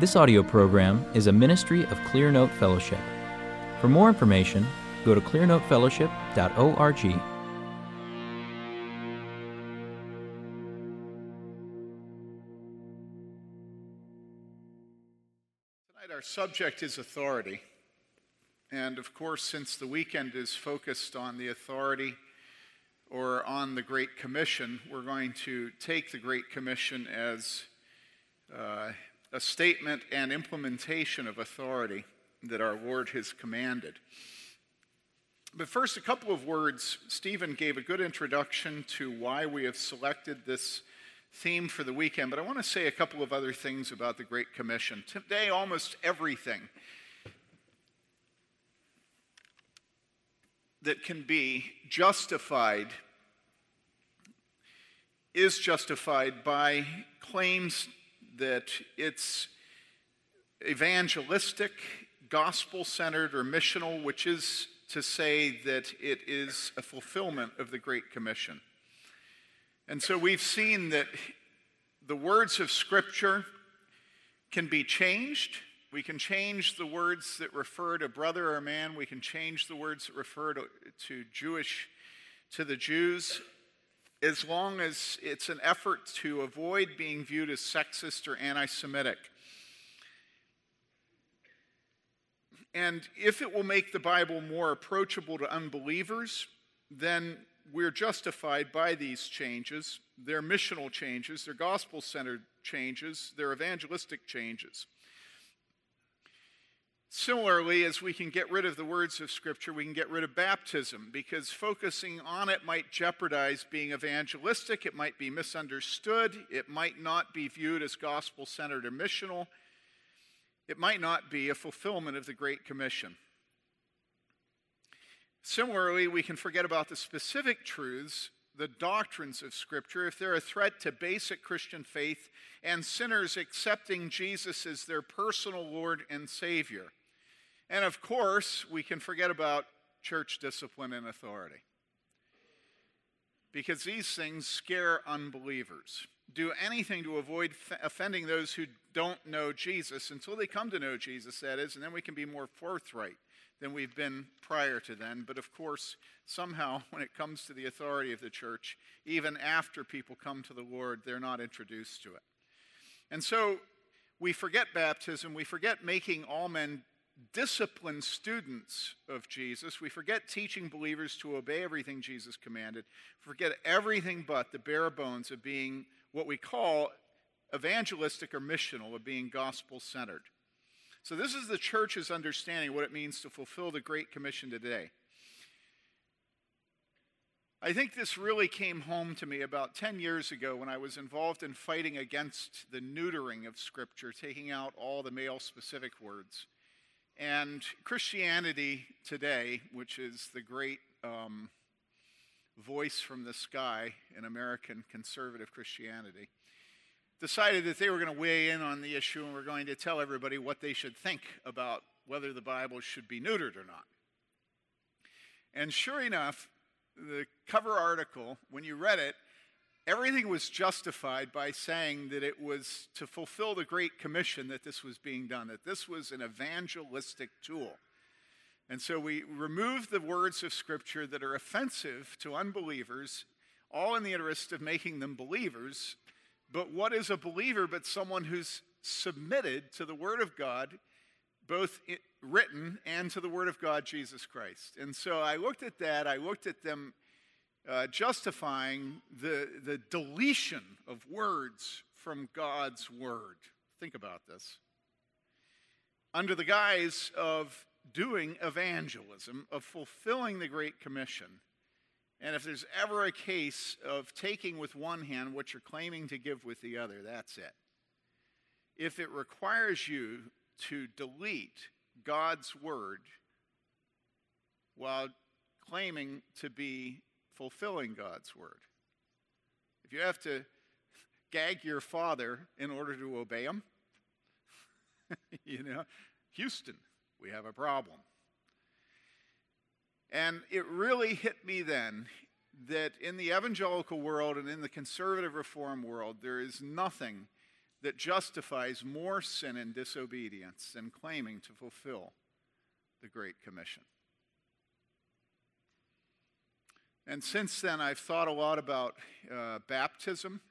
This audio program is a ministry of Clearnote Fellowship. For more information, go to clearnotefellowship.org. Tonight, our subject is authority. And of course, since the weekend is focused on the authority or on the Great Commission, we're going to take the Great Commission as uh, a statement and implementation of authority that our Lord has commanded. But first, a couple of words. Stephen gave a good introduction to why we have selected this theme for the weekend, but I want to say a couple of other things about the Great Commission. Today, almost everything that can be justified is justified by claims that it's evangelistic, gospel centered, or missional, which is to say that it is a fulfillment of the Great Commission. And so we've seen that the words of Scripture can be changed. We can change the words that refer to brother or man. We can change the words that refer to, to Jewish, to the Jews, as long as it's an effort to avoid being viewed as sexist or anti Semitic. And if it will make the Bible more approachable to unbelievers, then we're justified by these changes. They're missional changes, they're gospel centered changes, they're evangelistic changes. Similarly, as we can get rid of the words of Scripture, we can get rid of baptism because focusing on it might jeopardize being evangelistic. It might be misunderstood. It might not be viewed as gospel centered or missional. It might not be a fulfillment of the Great Commission. Similarly, we can forget about the specific truths, the doctrines of Scripture, if they're a threat to basic Christian faith and sinners accepting Jesus as their personal Lord and Savior. And of course, we can forget about church discipline and authority. Because these things scare unbelievers. Do anything to avoid offending those who don't know Jesus until they come to know Jesus, that is, and then we can be more forthright than we've been prior to then. But of course, somehow, when it comes to the authority of the church, even after people come to the Lord, they're not introduced to it. And so we forget baptism, we forget making all men disciplined students of Jesus. We forget teaching believers to obey everything Jesus commanded. Forget everything but the bare bones of being what we call evangelistic or missional, of being gospel centered. So, this is the church's understanding what it means to fulfill the Great Commission today. I think this really came home to me about 10 years ago when I was involved in fighting against the neutering of Scripture, taking out all the male specific words. And Christianity Today, which is the great um, voice from the sky in American conservative Christianity, decided that they were going to weigh in on the issue and were going to tell everybody what they should think about whether the Bible should be neutered or not. And sure enough, the cover article, when you read it, everything was justified by saying that it was to fulfill the Great Commission that this was being done, that this was an evangelistic tool. And so we remove the words of Scripture that are offensive to unbelievers, all in the interest of making them believers. But what is a believer but someone who's submitted to the Word of God, both written and to the Word of God, Jesus Christ? And so I looked at that, I looked at them uh, justifying the, the deletion of words from God's Word. Think about this. Under the guise of doing evangelism, of fulfilling the Great Commission. And if there's ever a case of taking with one hand what you're claiming to give with the other, that's it. If it requires you to delete God's word while claiming to be fulfilling God's word. If you have to gag your father in order to obey him, you know, Houston, we have a problem. And it really hit me then that in the evangelical world and in the conservative reform world, there is nothing that justifies more sin and disobedience than claiming to fulfill the Great Commission. And since then, I've thought a lot about uh, baptism.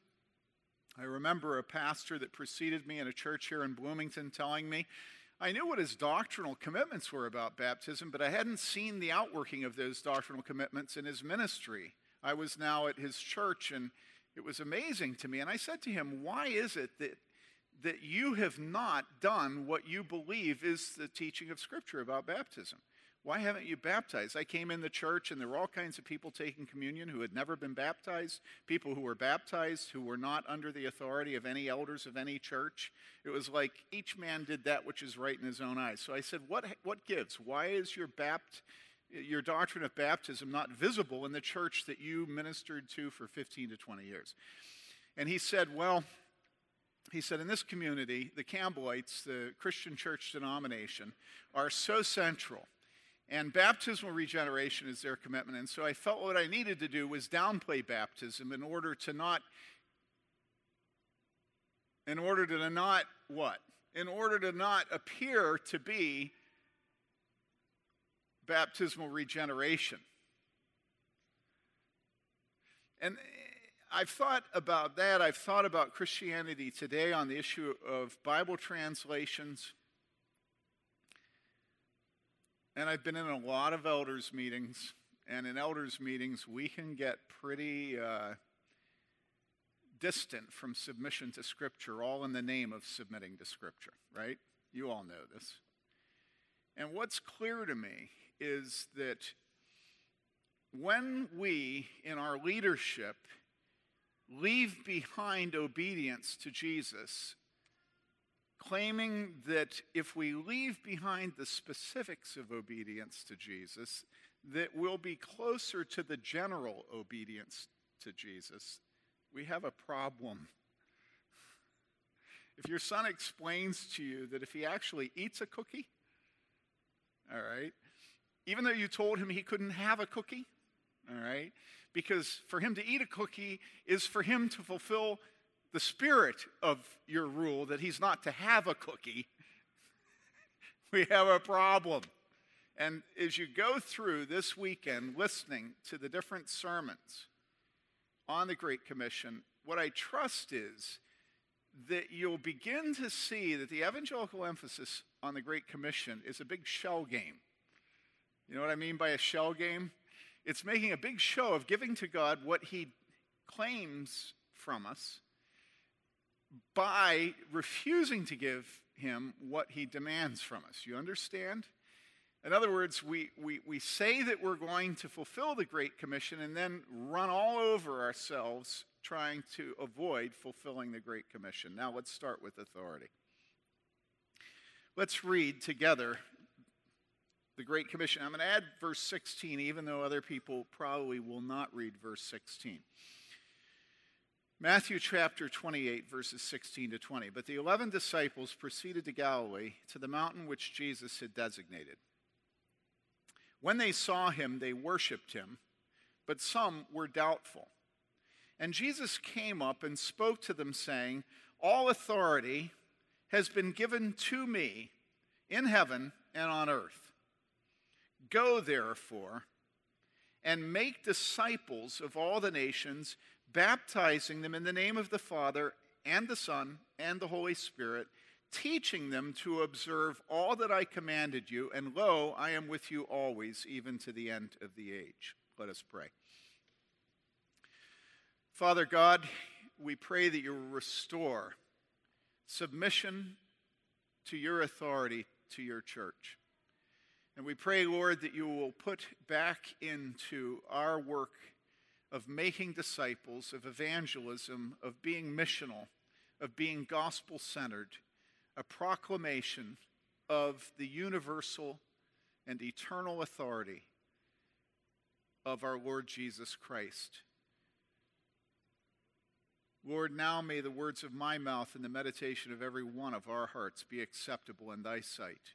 I remember a pastor that preceded me in a church here in Bloomington telling me I knew what his doctrinal commitments were about baptism, but I hadn't seen the outworking of those doctrinal commitments in his ministry. I was now at his church, and it was amazing to me. And I said to him, Why is it that, that you have not done what you believe is the teaching of Scripture about baptism? Why haven't you baptized? I came in the church and there were all kinds of people taking communion who had never been baptized, people who were baptized who were not under the authority of any elders of any church. It was like each man did that which is right in his own eyes. So I said, What, what gives? Why is your bapt, your doctrine of baptism not visible in the church that you ministered to for 15 to 20 years? And he said, Well, he said, in this community, the Campbellites, the Christian church denomination, are so central and baptismal regeneration is their commitment. And so I felt what I needed to do was downplay baptism in order to not, in order to not what? In order to not appear to be baptismal regeneration. And I've thought about that. I've thought about Christianity Today on the issue of Bible translations. And I've been in a lot of elders' meetings, and in elders' meetings, we can get pretty uh, distant from submission to Scripture, all in the name of submitting to Scripture, right? You all know this. And what's clear to me is that when we, in our leadership, leave behind obedience to Jesus claiming that if we leave behind the specifics of obedience to Jesus, that we'll be closer to the general obedience to Jesus, we have a problem. If your son explains to you that if he actually eats a cookie, all right, even though you told him he couldn't have a cookie, all right, because for him to eat a cookie is for him to fulfill the spirit of your rule that he's not to have a cookie, we have a problem. And as you go through this weekend listening to the different sermons on the Great Commission, what I trust is that you'll begin to see that the evangelical emphasis on the Great Commission is a big shell game. You know what I mean by a shell game? It's making a big show of giving to God what he claims from us by refusing to give him what he demands from us. You understand? In other words, we, we, we say that we're going to fulfill the Great Commission and then run all over ourselves trying to avoid fulfilling the Great Commission. Now let's start with authority. Let's read together the Great Commission. I'm going to add verse 16, even though other people probably will not read verse 16. Matthew chapter 28, verses 16 to 20. But the eleven disciples proceeded to Galilee, to the mountain which Jesus had designated. When they saw him, they worshiped him, but some were doubtful. And Jesus came up and spoke to them, saying, All authority has been given to me in heaven and on earth. Go, therefore, and make disciples of all the nations baptizing them in the name of the Father and the Son and the Holy Spirit, teaching them to observe all that I commanded you, and lo, I am with you always, even to the end of the age. Let us pray. Father God, we pray that you will restore submission to your authority to your church. And we pray, Lord, that you will put back into our work of making disciples, of evangelism, of being missional, of being gospel centered, a proclamation of the universal and eternal authority of our Lord Jesus Christ. Lord, now may the words of my mouth and the meditation of every one of our hearts be acceptable in thy sight.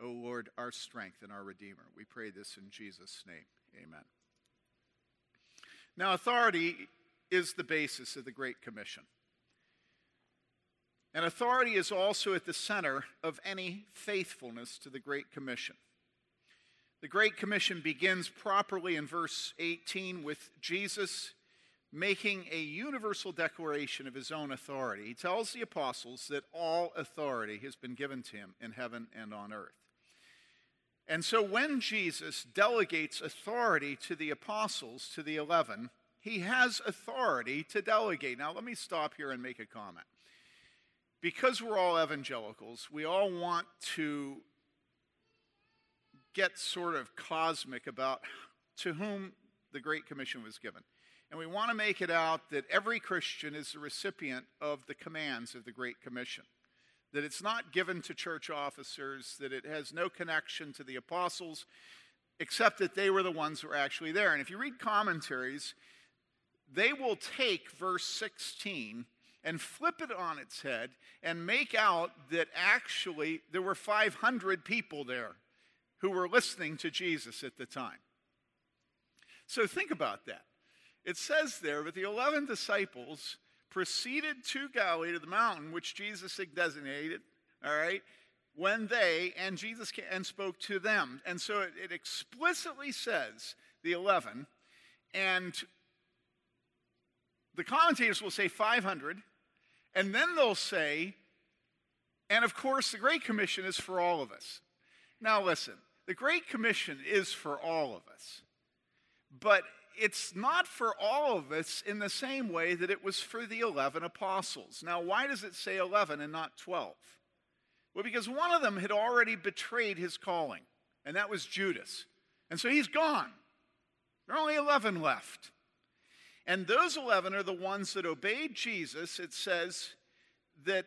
O Lord, our strength and our Redeemer. We pray this in Jesus' name. Amen. Now, authority is the basis of the Great Commission. And authority is also at the center of any faithfulness to the Great Commission. The Great Commission begins properly in verse 18 with Jesus making a universal declaration of his own authority. He tells the apostles that all authority has been given to him in heaven and on earth. And so when Jesus delegates authority to the apostles, to the eleven, he has authority to delegate. Now, let me stop here and make a comment. Because we're all evangelicals, we all want to get sort of cosmic about to whom the Great Commission was given. And we want to make it out that every Christian is the recipient of the commands of the Great Commission. That it's not given to church officers, that it has no connection to the apostles, except that they were the ones who were actually there. And if you read commentaries, they will take verse 16 and flip it on its head and make out that actually there were 500 people there who were listening to Jesus at the time. So think about that. It says there, but the 11 disciples proceeded to Galilee to the mountain which Jesus had designated, all right, when they and Jesus came and spoke to them. And so it, it explicitly says the 11, and the commentators will say 500, and then they'll say, and of course, the Great Commission is for all of us. Now, listen, the Great Commission is for all of us, but it's not for all of us in the same way that it was for the 11 apostles. Now, why does it say 11 and not 12? Well, because one of them had already betrayed his calling, and that was Judas. And so he's gone. There are only 11 left. And those 11 are the ones that obeyed Jesus. It says that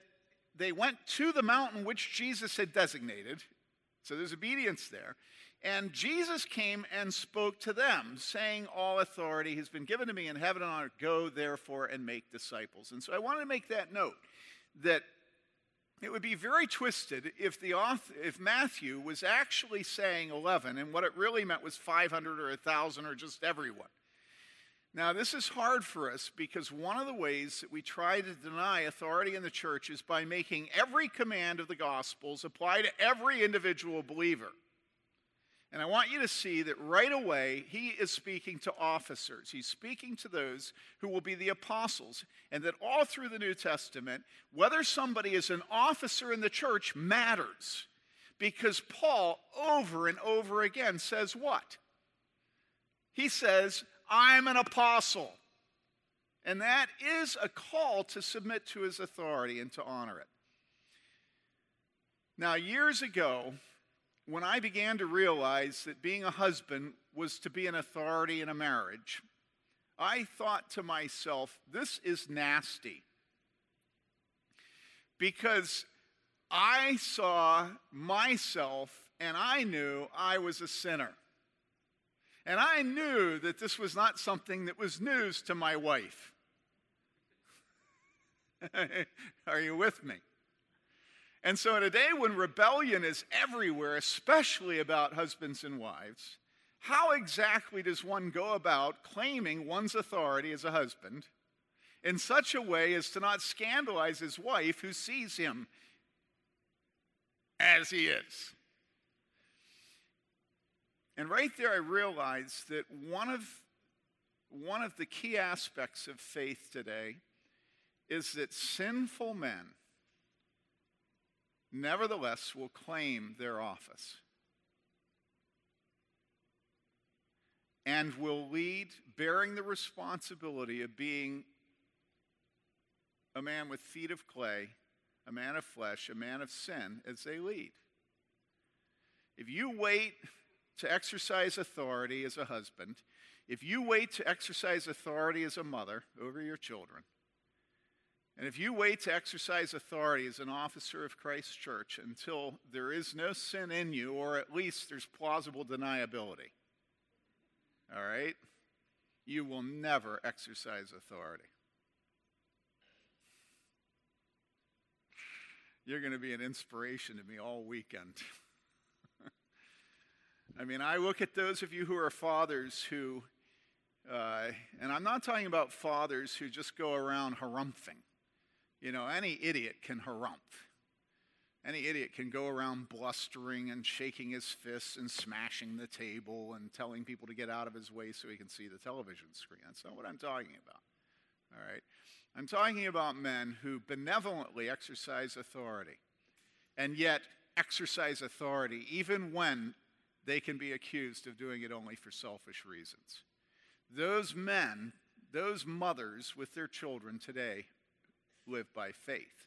they went to the mountain which Jesus had designated. So there's obedience there. And Jesus came and spoke to them, saying, All authority has been given to me in heaven and on earth. Go, therefore, and make disciples. And so I wanted to make that note that it would be very twisted if, the author, if Matthew was actually saying 11 and what it really meant was 500 or 1,000 or just everyone. Now, this is hard for us because one of the ways that we try to deny authority in the church is by making every command of the Gospels apply to every individual believer. And I want you to see that right away, he is speaking to officers. He's speaking to those who will be the apostles. And that all through the New Testament, whether somebody is an officer in the church matters. Because Paul, over and over again, says what? He says, I'm an apostle. And that is a call to submit to his authority and to honor it. Now, years ago, when I began to realize that being a husband was to be an authority in a marriage, I thought to myself, this is nasty. Because I saw myself and I knew I was a sinner. And I knew that this was not something that was news to my wife. Are you with me? And so, in a day when rebellion is everywhere, especially about husbands and wives, how exactly does one go about claiming one's authority as a husband in such a way as to not scandalize his wife who sees him as he is? And right there, I realized that one of, one of the key aspects of faith today is that sinful men nevertheless will claim their office and will lead bearing the responsibility of being a man with feet of clay, a man of flesh, a man of sin as they lead. If you wait to exercise authority as a husband, if you wait to exercise authority as a mother over your children, and if you wait to exercise authority as an officer of Christ's church until there is no sin in you, or at least there's plausible deniability, all right, you will never exercise authority. You're going to be an inspiration to me all weekend. I mean, I look at those of you who are fathers who, uh, and I'm not talking about fathers who just go around harumphing. You know, any idiot can harumph. Any idiot can go around blustering and shaking his fists and smashing the table and telling people to get out of his way so he can see the television screen. That's not what I'm talking about. All right? I'm talking about men who benevolently exercise authority and yet exercise authority even when they can be accused of doing it only for selfish reasons. Those men, those mothers with their children today live by faith.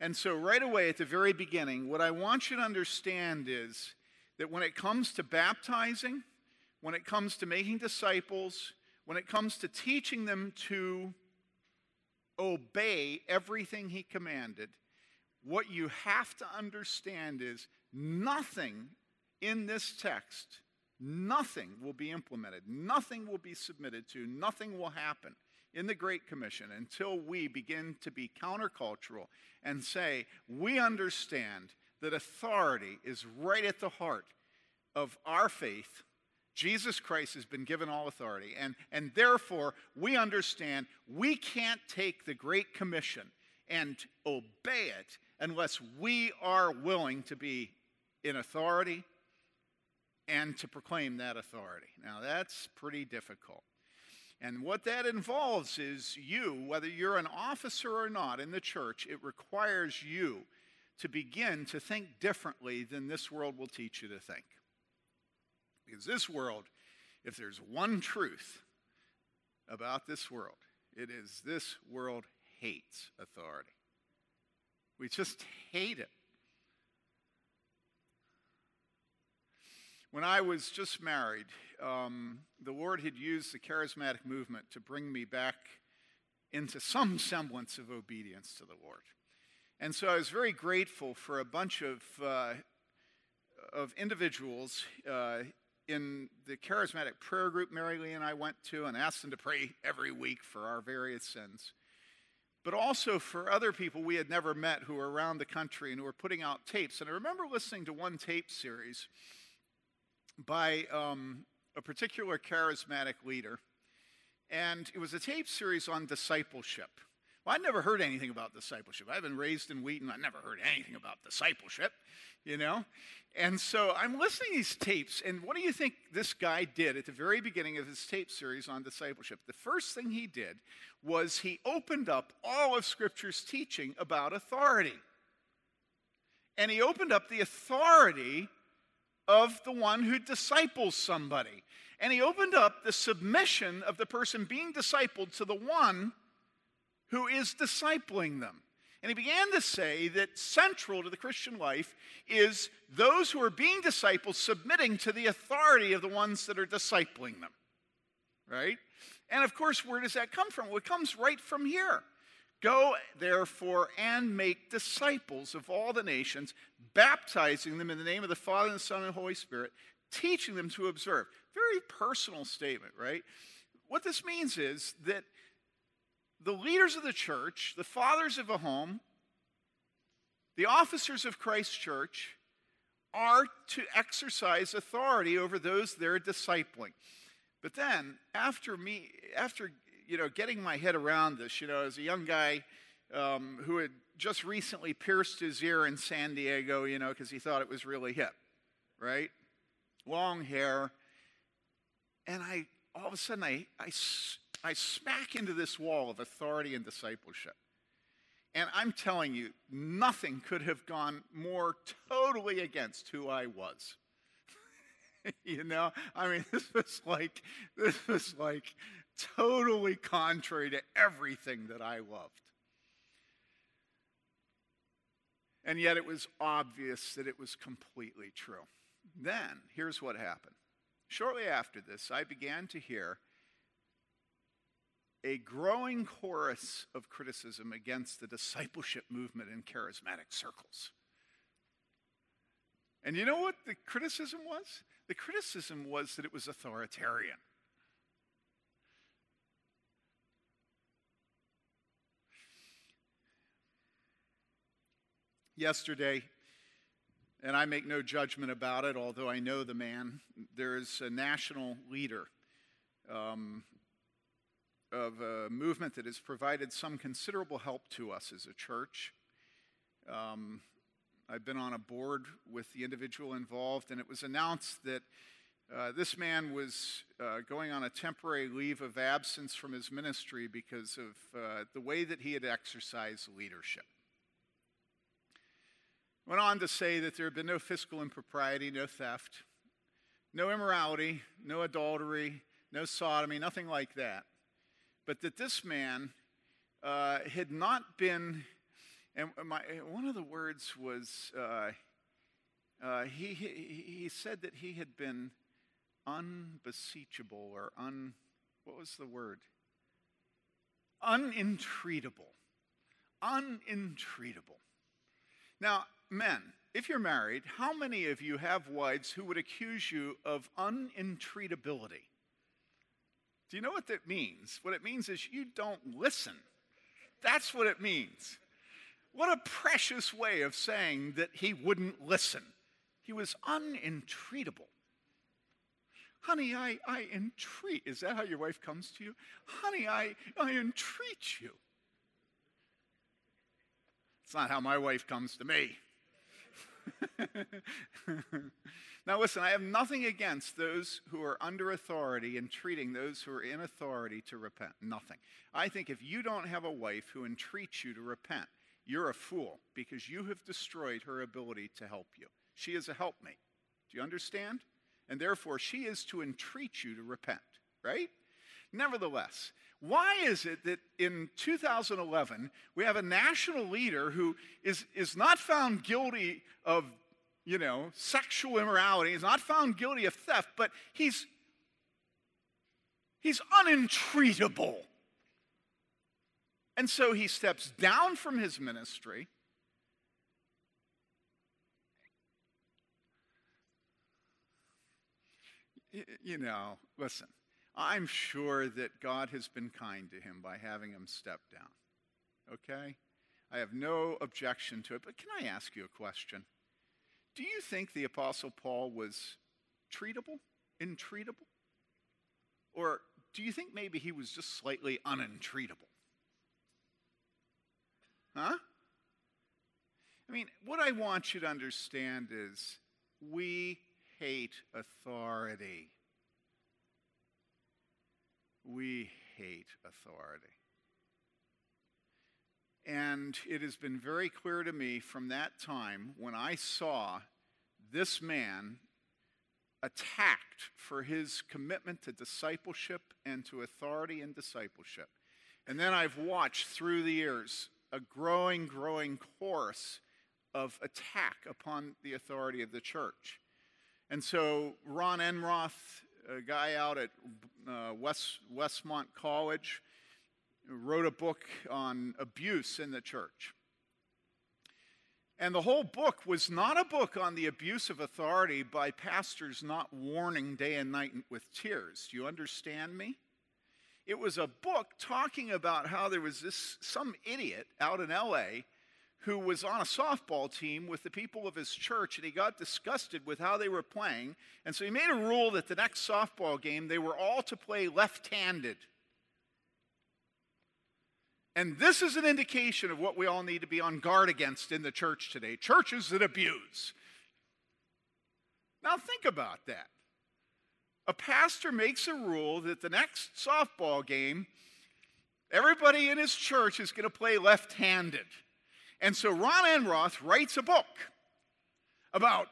And so, right away at the very beginning, what I want you to understand is that when it comes to baptizing, when it comes to making disciples, when it comes to teaching them to obey everything he commanded, what you have to understand is nothing in this text, nothing will be implemented, nothing will be submitted to, nothing will happen in the Great Commission until we begin to be countercultural and say, we understand that authority is right at the heart of our faith. Jesus Christ has been given all authority, and, and therefore we understand we can't take the Great Commission and obey it unless we are willing to be in authority and to proclaim that authority. Now, that's pretty difficult. And what that involves is you, whether you're an officer or not in the church, it requires you to begin to think differently than this world will teach you to think. Because this world, if there's one truth about this world, it is this world hates authority. We just hate it. When I was just married, um, the Lord had used the charismatic movement to bring me back into some semblance of obedience to the Lord. And so I was very grateful for a bunch of, uh, of individuals uh, in the charismatic prayer group Mary Lee and I went to and asked them to pray every week for our various sins. But also for other people we had never met who were around the country and who were putting out tapes. And I remember listening to one tape series by um, a particular charismatic leader. And it was a tape series on discipleship. Well, I'd never heard anything about discipleship. I've been raised in Wheaton. I never heard anything about discipleship, you know? And so I'm listening to these tapes, and what do you think this guy did at the very beginning of his tape series on discipleship? The first thing he did was he opened up all of Scripture's teaching about authority. And he opened up the authority of the one who disciples somebody. And he opened up the submission of the person being discipled to the one who is discipling them. And he began to say that central to the Christian life is those who are being discipled submitting to the authority of the ones that are discipling them. Right? And of course, where does that come from? Well, it comes right from here. Go, therefore, and make disciples of all the nations, baptizing them in the name of the Father, and the Son, and the Holy Spirit, teaching them to observe. Very personal statement, right? What this means is that the leaders of the church, the fathers of a home, the officers of Christ's church, are to exercise authority over those they're discipling. But then, after me, after you know, getting my head around this, you know, as a young guy um, who had just recently pierced his ear in San Diego, you know, because he thought it was really hip, right? Long hair. And I, all of a sudden, I, I, I smack into this wall of authority and discipleship. And I'm telling you, nothing could have gone more totally against who I was. you know, I mean, this was like, this was like totally contrary to everything that I loved. And yet it was obvious that it was completely true. Then, here's what happened. Shortly after this, I began to hear a growing chorus of criticism against the discipleship movement in charismatic circles. And you know what the criticism was? The criticism was that it was authoritarian. Yesterday, and I make no judgment about it, although I know the man. There's a national leader um, of a movement that has provided some considerable help to us as a church. Um, I've been on a board with the individual involved, and it was announced that uh, this man was uh, going on a temporary leave of absence from his ministry because of uh, the way that he had exercised leadership. Went on to say that there had been no fiscal impropriety, no theft, no immorality, no adultery, no sodomy, nothing like that. But that this man uh, had not been, and my, one of the words was, uh, uh, he, he, he said that he had been unbeseechable or un, what was the word? Unentreatable. Unentreatable. Now, men, if you're married, how many of you have wives who would accuse you of unentreatability? Do you know what that means? What it means is you don't listen. That's what it means. What a precious way of saying that he wouldn't listen. He was unentreatable. Honey, I, I entreat. Is that how your wife comes to you? Honey, I, I entreat you. It's not how my wife comes to me. now, listen, I have nothing against those who are under authority and treating those who are in authority to repent. Nothing. I think if you don't have a wife who entreats you to repent, you're a fool because you have destroyed her ability to help you. She is a helpmate. Do you understand? And therefore, she is to entreat you to repent, right? Nevertheless, why is it that in 2011 we have a national leader who is, is not found guilty of, you know, sexual immorality, he's not found guilty of theft, but he's he's unentreatable. And so he steps down from his ministry. You know, listen, I'm sure that God has been kind to him by having him step down. Okay? I have no objection to it. But can I ask you a question? Do you think the Apostle Paul was treatable, intreatable? Or do you think maybe he was just slightly unentreatable? Huh? I mean, what I want you to understand is we hate authority we hate authority. And it has been very clear to me from that time when I saw this man attacked for his commitment to discipleship and to authority and discipleship. And then I've watched through the years a growing, growing course of attack upon the authority of the church. And so Ron Enroth a guy out at uh, West, Westmont College, wrote a book on abuse in the church. And the whole book was not a book on the abuse of authority by pastors not warning day and night with tears. Do you understand me? It was a book talking about how there was this some idiot out in LA who was on a softball team with the people of his church, and he got disgusted with how they were playing. And so he made a rule that the next softball game, they were all to play left handed. And this is an indication of what we all need to be on guard against in the church today churches that abuse. Now, think about that. A pastor makes a rule that the next softball game, everybody in his church is going to play left handed. And so Ron Enroth writes a book about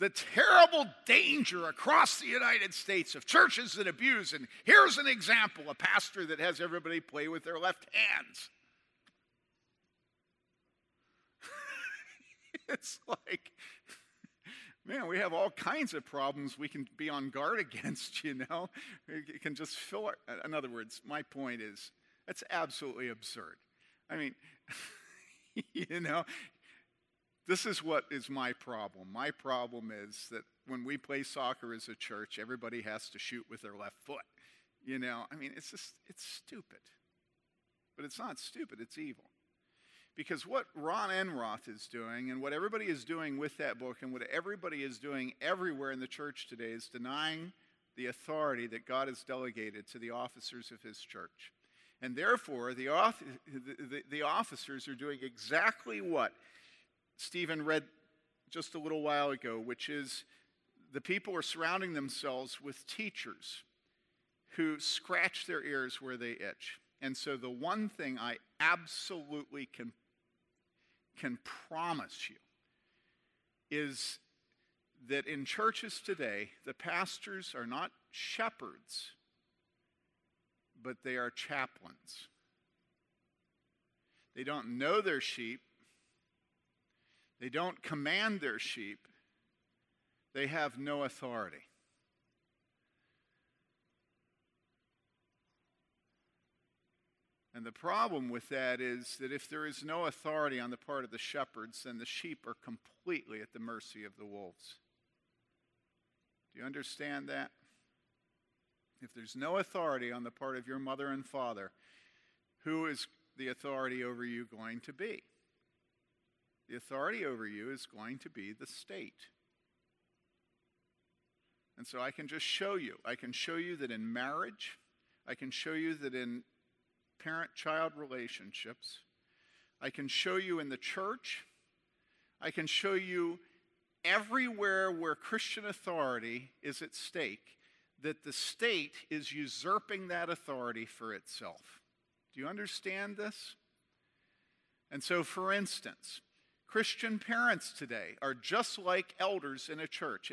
the terrible danger across the United States of churches that abuse. And here's an example a pastor that has everybody play with their left hands. it's like, man, we have all kinds of problems we can be on guard against, you know? It can just fill our. In other words, my point is, that's absolutely absurd. I mean, you know? This is what is my problem. My problem is that when we play soccer as a church, everybody has to shoot with their left foot. You know, I mean, it's just, it's stupid. But it's not stupid, it's evil. Because what Ron Enroth is doing, and what everybody is doing with that book, and what everybody is doing everywhere in the church today, is denying the authority that God has delegated to the officers of his church. And therefore, the, the, the, officers are doing exactly what Stephen read just a little while ago, which is the people are surrounding themselves with teachers who scratch their ears where they itch. And so, the one thing I absolutely can, can promise you is that in churches today, the pastors are not shepherds, but they are chaplains. They don't know their sheep, they don't command their sheep, they have no authority. And the problem with that is that if there is no authority on the part of the shepherds, then the sheep are completely at the mercy of the wolves. Do you understand that? If there's no authority on the part of your mother and father, who is the authority over you going to be? The authority over you is going to be the state. And so I can just show you. I can show you that in marriage, I can show you that in parent child relationships. I can show you in the church. I can show you everywhere where Christian authority is at stake that the state is usurping that authority for itself. Do you understand this? And so, for instance, Christian parents today are just like elders in a church.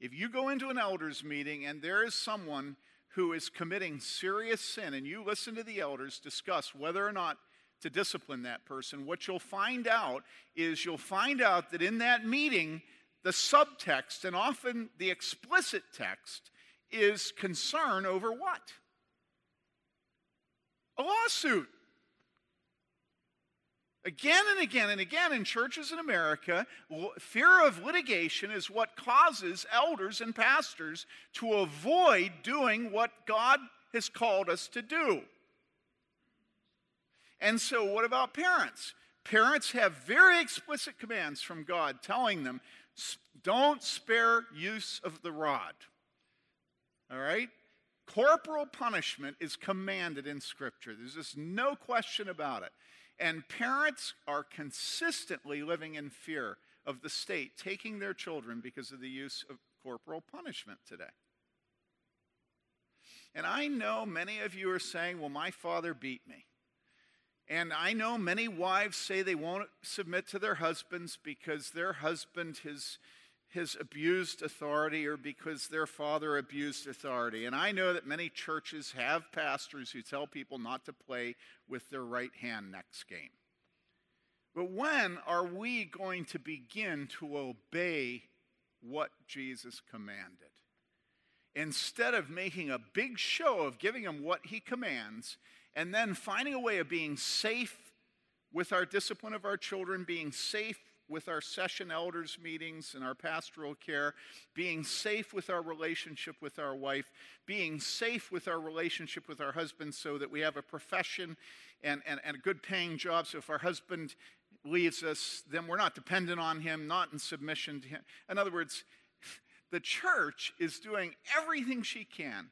If you go into an elders meeting and there is someone who is committing serious sin and you listen to the elders discuss whether or not to discipline that person, what you'll find out is you'll find out that in that meeting, the subtext and often the explicit text is concern over what? A lawsuit. Again and again and again in churches in America, fear of litigation is what causes elders and pastors to avoid doing what God has called us to do. And so, what about parents? Parents have very explicit commands from God telling them don't spare use of the rod. All right? Corporal punishment is commanded in Scripture. There's just no question about it. And parents are consistently living in fear of the state taking their children because of the use of corporal punishment today. And I know many of you are saying, well, my father beat me. And I know many wives say they won't submit to their husbands because their husband has has abused authority or because their father abused authority. And I know that many churches have pastors who tell people not to play with their right hand next game. But when are we going to begin to obey what Jesus commanded? Instead of making a big show of giving him what he commands and then finding a way of being safe with our discipline of our children, being safe with our session elders meetings and our pastoral care, being safe with our relationship with our wife, being safe with our relationship with our husband so that we have a profession and, and, and a good paying job. So if our husband leaves us, then we're not dependent on him, not in submission to him. In other words, the church is doing everything she can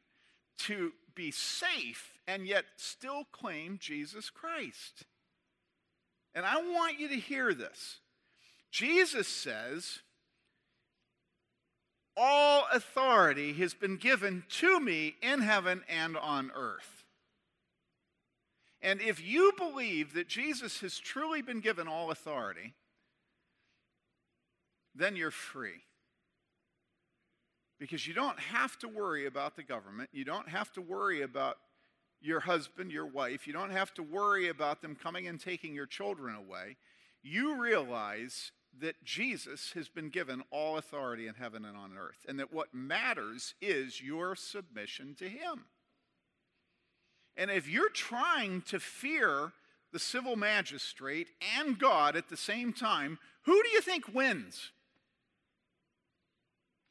to be safe and yet still claim Jesus Christ. And I want you to hear this. Jesus says, All authority has been given to me in heaven and on earth. And if you believe that Jesus has truly been given all authority, then you're free. Because you don't have to worry about the government. You don't have to worry about your husband, your wife. You don't have to worry about them coming and taking your children away. You realize that Jesus has been given all authority in heaven and on earth, and that what matters is your submission to Him. And if you're trying to fear the civil magistrate and God at the same time, who do you think wins?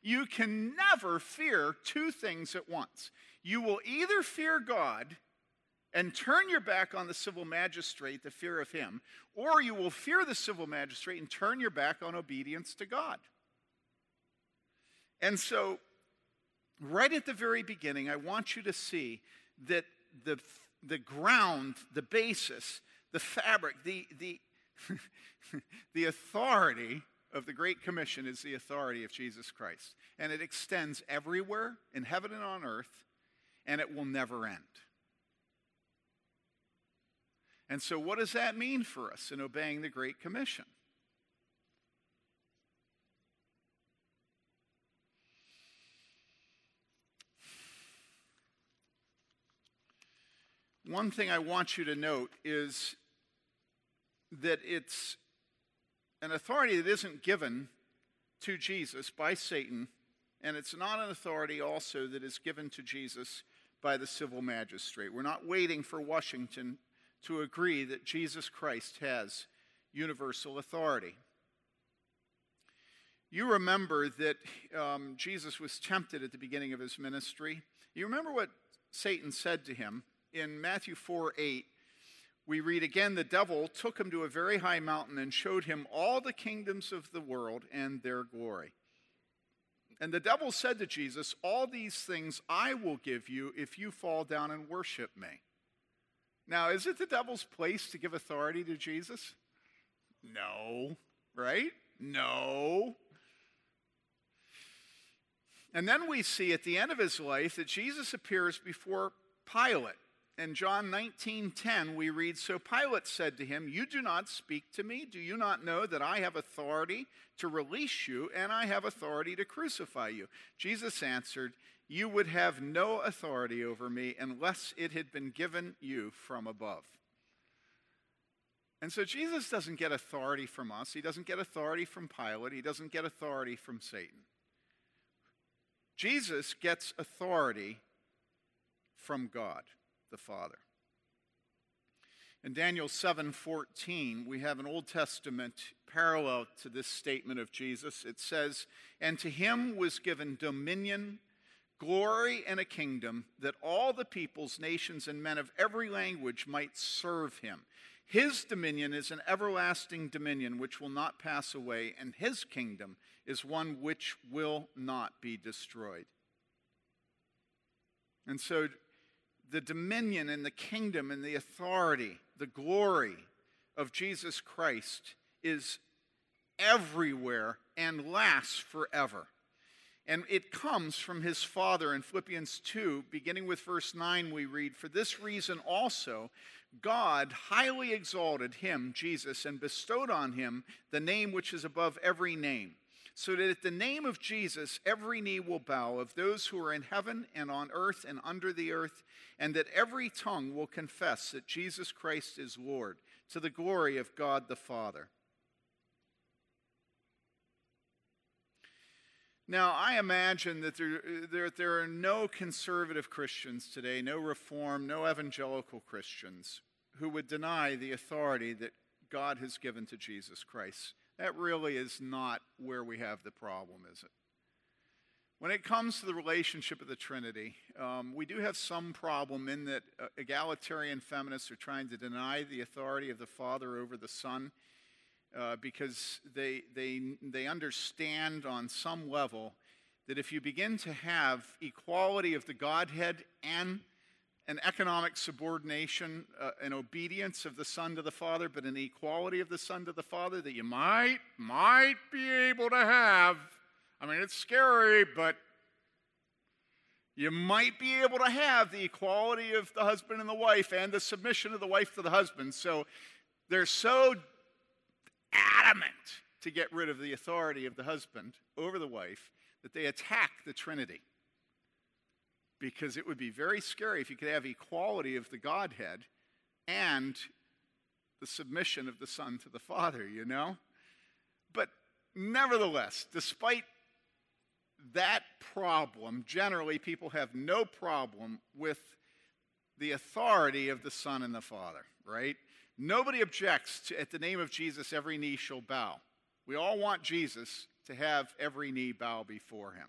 You can never fear two things at once. You will either fear God and turn your back on the civil magistrate, the fear of him, or you will fear the civil magistrate and turn your back on obedience to God. And so, right at the very beginning, I want you to see that the, the ground, the basis, the fabric, the, the, the authority of the Great Commission is the authority of Jesus Christ. And it extends everywhere in heaven and on earth, and it will never end. And so, what does that mean for us in obeying the Great Commission? One thing I want you to note is that it's an authority that isn't given to Jesus by Satan, and it's not an authority also that is given to Jesus by the civil magistrate. We're not waiting for Washington to agree that Jesus Christ has universal authority. You remember that um, Jesus was tempted at the beginning of his ministry. You remember what Satan said to him in Matthew 4 8, we read again the devil took him to a very high mountain and showed him all the kingdoms of the world and their glory. And the devil said to Jesus, All these things I will give you if you fall down and worship me. Now, is it the devil's place to give authority to Jesus? No, right? No. And then we see at the end of his life that Jesus appears before Pilate in John 19:10 we read so Pilate said to him you do not speak to me do you not know that I have authority to release you and I have authority to crucify you Jesus answered you would have no authority over me unless it had been given you from above and so Jesus doesn't get authority from us he doesn't get authority from Pilate he doesn't get authority from Satan Jesus gets authority from God the Father. In Daniel 7:14, we have an Old Testament parallel to this statement of Jesus. It says, "And to him was given dominion, glory, and a kingdom that all the peoples, nations, and men of every language might serve him. His dominion is an everlasting dominion which will not pass away, and his kingdom is one which will not be destroyed." And so the dominion and the kingdom and the authority, the glory of Jesus Christ is everywhere and lasts forever. And it comes from his Father in Philippians 2, beginning with verse 9, we read, For this reason also, God highly exalted him, Jesus, and bestowed on him the name which is above every name so that at the name of Jesus, every knee will bow of those who are in heaven and on earth and under the earth, and that every tongue will confess that Jesus Christ is Lord, to the glory of God the Father. Now, I imagine that there, there, there, are no conservative Christians today, no reform, no evangelical Christians, who would deny the authority that God has given to Jesus Christ. That really is not where we have the problem, is it? When it comes to the relationship of the Trinity, um, we do have some problem in that uh, egalitarian feminists are trying to deny the authority of the Father over the Son uh, because they, they, they understand on some level that if you begin to have equality of the Godhead and an economic subordination, uh, an obedience of the Son to the Father, but an equality of the Son to the Father that you might, might be able to have. I mean, it's scary, but you might be able to have the equality of the husband and the wife and the submission of the wife to the husband. So they're so adamant to get rid of the authority of the husband over the wife that they attack the Trinity because it would be very scary if you could have equality of the Godhead and the submission of the Son to the Father, you know? But nevertheless, despite that problem, generally people have no problem with the authority of the Son and the Father, right? Nobody objects to, at the name of Jesus, every knee shall bow. We all want Jesus to have every knee bow before him.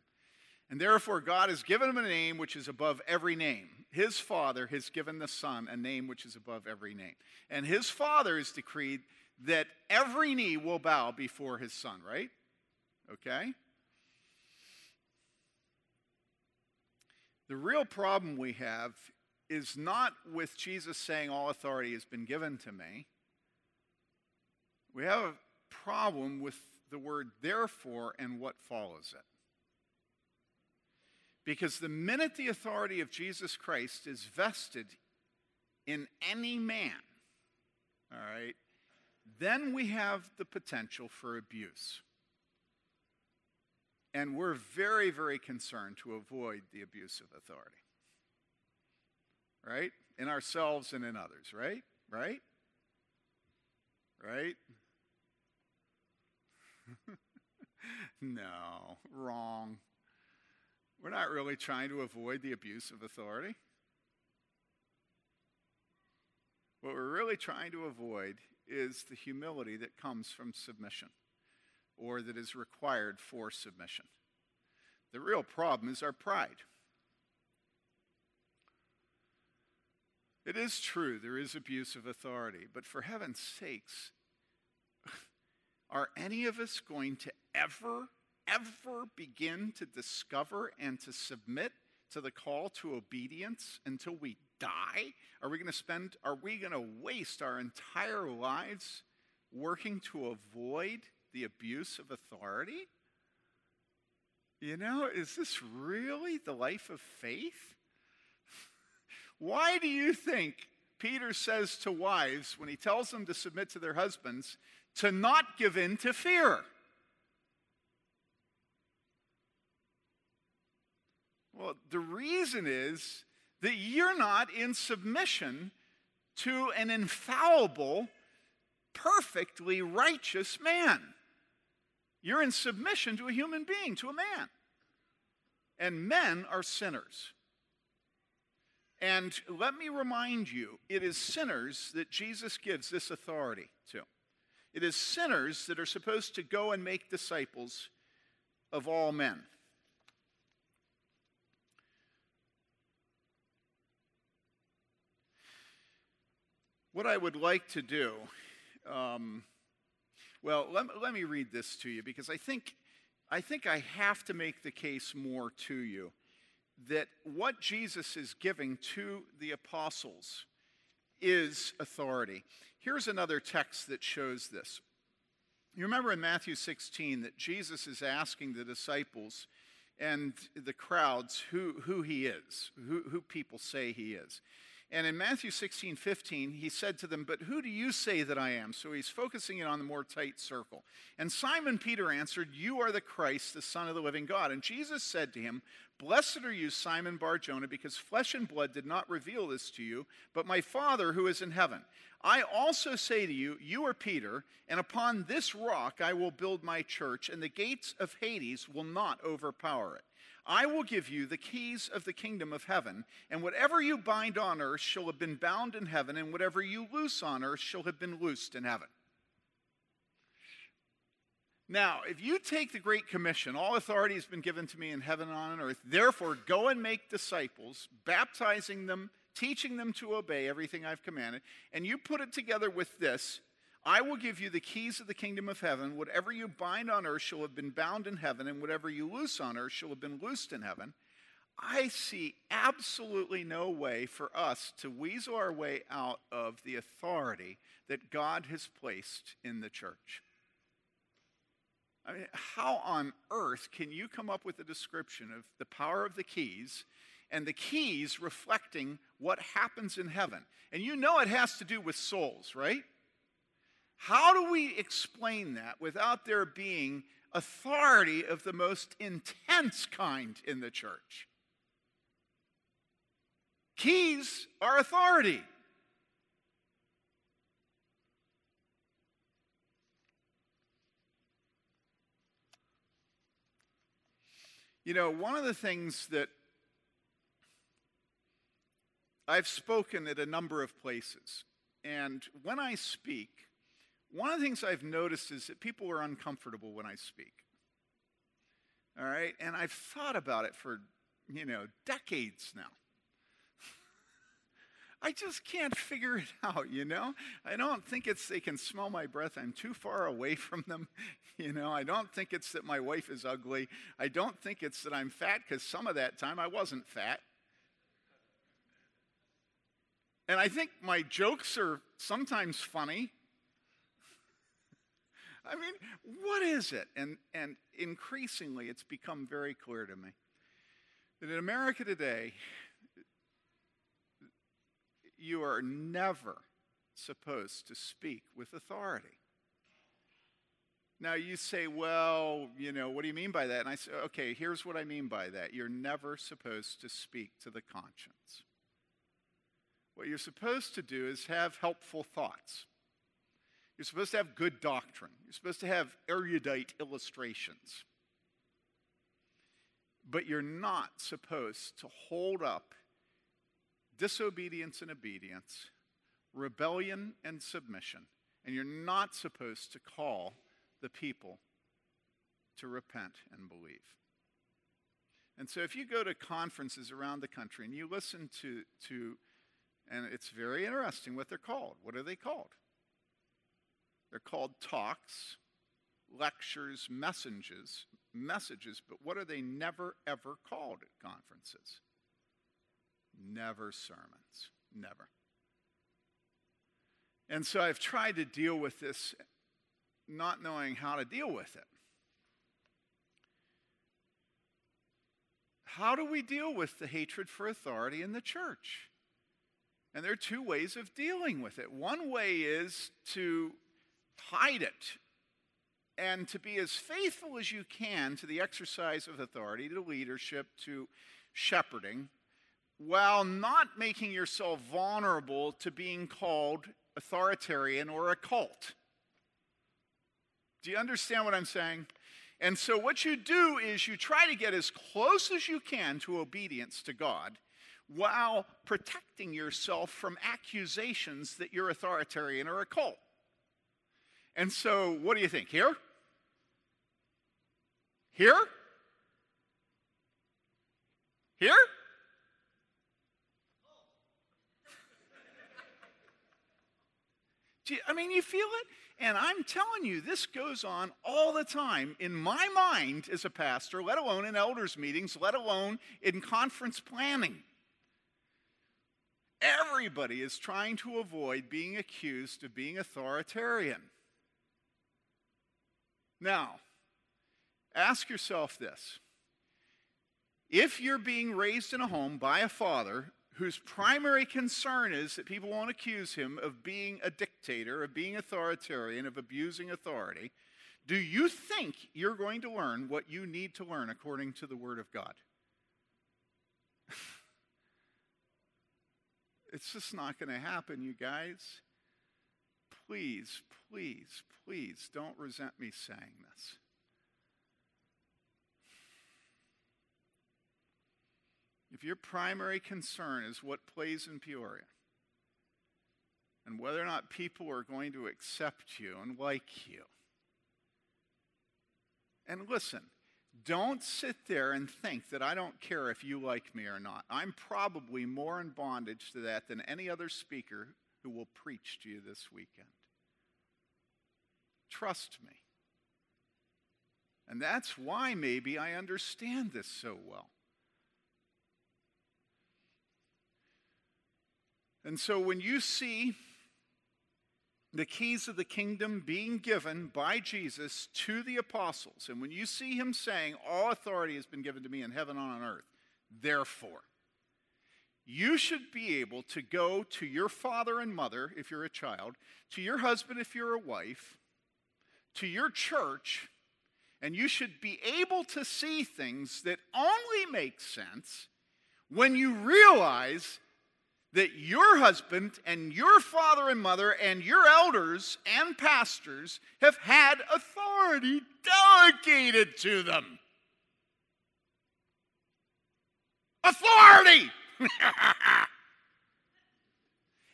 And therefore, God has given him a name which is above every name. His Father has given the Son a name which is above every name. And his Father has decreed that every knee will bow before his Son, right? Okay? The real problem we have is not with Jesus saying, All authority has been given to me. We have a problem with the word therefore and what follows it. Because the minute the authority of Jesus Christ is vested in any man, all right, then we have the potential for abuse. And we're very, very concerned to avoid the abuse of authority. Right? In ourselves and in others, right? Right? Right? no, wrong. We're not really trying to avoid the abuse of authority. What we're really trying to avoid is the humility that comes from submission or that is required for submission. The real problem is our pride. It is true, there is abuse of authority, but for heaven's sakes, are any of us going to ever, ever begin to discover and to submit to the call to obedience until we die? Are we going to spend, are we going to waste our entire lives working to avoid the abuse of authority? You know, is this really the life of faith? Why do you think Peter says to wives, when he tells them to submit to their husbands, to not give in to fear? Well, the reason is that you're not in submission to an infallible, perfectly righteous man. You're in submission to a human being, to a man. And men are sinners. And let me remind you, it is sinners that Jesus gives this authority to. It is sinners that are supposed to go and make disciples of all men. What I would like to do, um, well, let, let me read this to you because I think, I think I have to make the case more to you that what Jesus is giving to the apostles is authority. Here's another text that shows this. You remember in Matthew 16 that Jesus is asking the disciples and the crowds who, who he is, who, who people say he is. And in Matthew 16, 15, he said to them, But who do you say that I am? So he's focusing it on the more tight circle. And Simon Peter answered, You are the Christ, the Son of the living God. And Jesus said to him, Blessed are you, Simon Bar Jonah, because flesh and blood did not reveal this to you, but my Father who is in heaven. I also say to you, You are Peter, and upon this rock I will build my church, and the gates of Hades will not overpower it. I will give you the keys of the kingdom of heaven, and whatever you bind on earth shall have been bound in heaven, and whatever you loose on earth shall have been loosed in heaven. Now, if you take the Great Commission, all authority has been given to me in heaven and on earth, therefore go and make disciples, baptizing them, teaching them to obey everything I've commanded, and you put it together with this I will give you the keys of the kingdom of heaven. Whatever you bind on earth shall have been bound in heaven, and whatever you loose on earth shall have been loosed in heaven. I see absolutely no way for us to weasel our way out of the authority that God has placed in the church. I mean, how on earth can you come up with a description of the power of the keys and the keys reflecting what happens in heaven? And you know it has to do with souls, right? How do we explain that without there being authority of the most intense kind in the church? Keys are authority. You know, one of the things that I've spoken at a number of places, and when I speak, one of the things I've noticed is that people are uncomfortable when I speak. All right? And I've thought about it for, you know, decades now. I just can't figure it out, you know? I don't think it's they can smell my breath. I'm too far away from them, you know? I don't think it's that my wife is ugly. I don't think it's that I'm fat because some of that time I wasn't fat. And I think my jokes are sometimes funny. I mean, what is it? And, and increasingly, it's become very clear to me that in America today, you are never supposed to speak with authority. Now you say, well, you know, what do you mean by that? And I say, okay, here's what I mean by that. You're never supposed to speak to the conscience. What you're supposed to do is have helpful thoughts. You're supposed to have good doctrine. You're supposed to have erudite illustrations. But you're not supposed to hold up disobedience and obedience, rebellion and submission. And you're not supposed to call the people to repent and believe. And so if you go to conferences around the country and you listen to, to and it's very interesting what they're called. What are they called? They're called talks, lectures, messages, messages, but what are they never ever called at conferences? Never sermons. Never. And so I've tried to deal with this not knowing how to deal with it. How do we deal with the hatred for authority in the church? And there are two ways of dealing with it. One way is to hide it and to be as faithful as you can to the exercise of authority, to leadership, to shepherding, while not making yourself vulnerable to being called authoritarian or a cult. Do you understand what I'm saying? And so, what you do is you try to get as close as you can to obedience to God while protecting yourself from accusations that you're authoritarian or a cult. And so, what do you think? Here? Here? Here? I mean, you feel it? And I'm telling you, this goes on all the time in my mind as a pastor, let alone in elders' meetings, let alone in conference planning. Everybody is trying to avoid being accused of being authoritarian. Now, ask yourself this. If you're being raised in a home by a father whose primary concern is that people won't accuse him of being a dictator, of being authoritarian, of abusing authority, do you think you're going to learn what you need to learn according to the Word of God? it's just not going to happen, you guys. Please, please, please don't resent me saying this. If your primary concern is what plays in Peoria and whether or not people are going to accept you and like you, and listen, don't sit there and think that I don't care if you like me or not. I'm probably more in bondage to that than any other speaker who will preach to you this weekend. Trust me. And that's why maybe I understand this so well. And so when you see the keys of the kingdom being given by Jesus to the apostles, and when you see him saying, All authority has been given to me in heaven and on earth, therefore, you should be able to go to your father and mother if you're a child, to your husband if you're a wife, to your church, and you should be able to see things that only make sense when you realize that your husband and your father and mother and your elders and pastors have had authority delegated to them. Authority!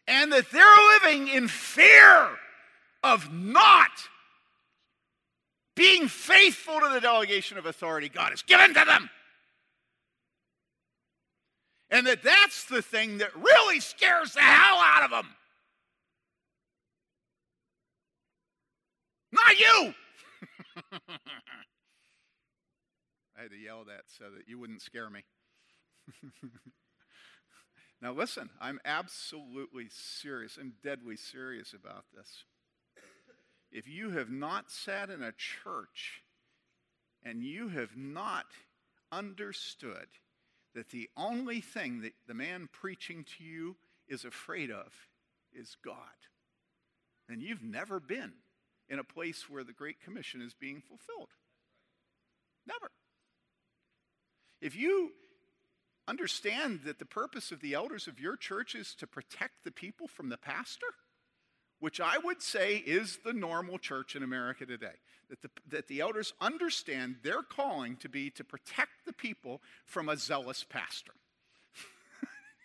and that they're living in fear of not being faithful to the delegation of authority God has given to them. And that that's the thing that really scares the hell out of them. Not you. I had to yell that so that you wouldn't scare me. Now, listen, I'm absolutely serious. I'm deadly serious about this. If you have not sat in a church and you have not understood that the only thing that the man preaching to you is afraid of is God, then you've never been in a place where the Great Commission is being fulfilled. Never. If you understand that the purpose of the elders of your church is to protect the people from the pastor, which I would say is the normal church in America today. That the, that the elders understand their calling to be to protect the people from a zealous pastor.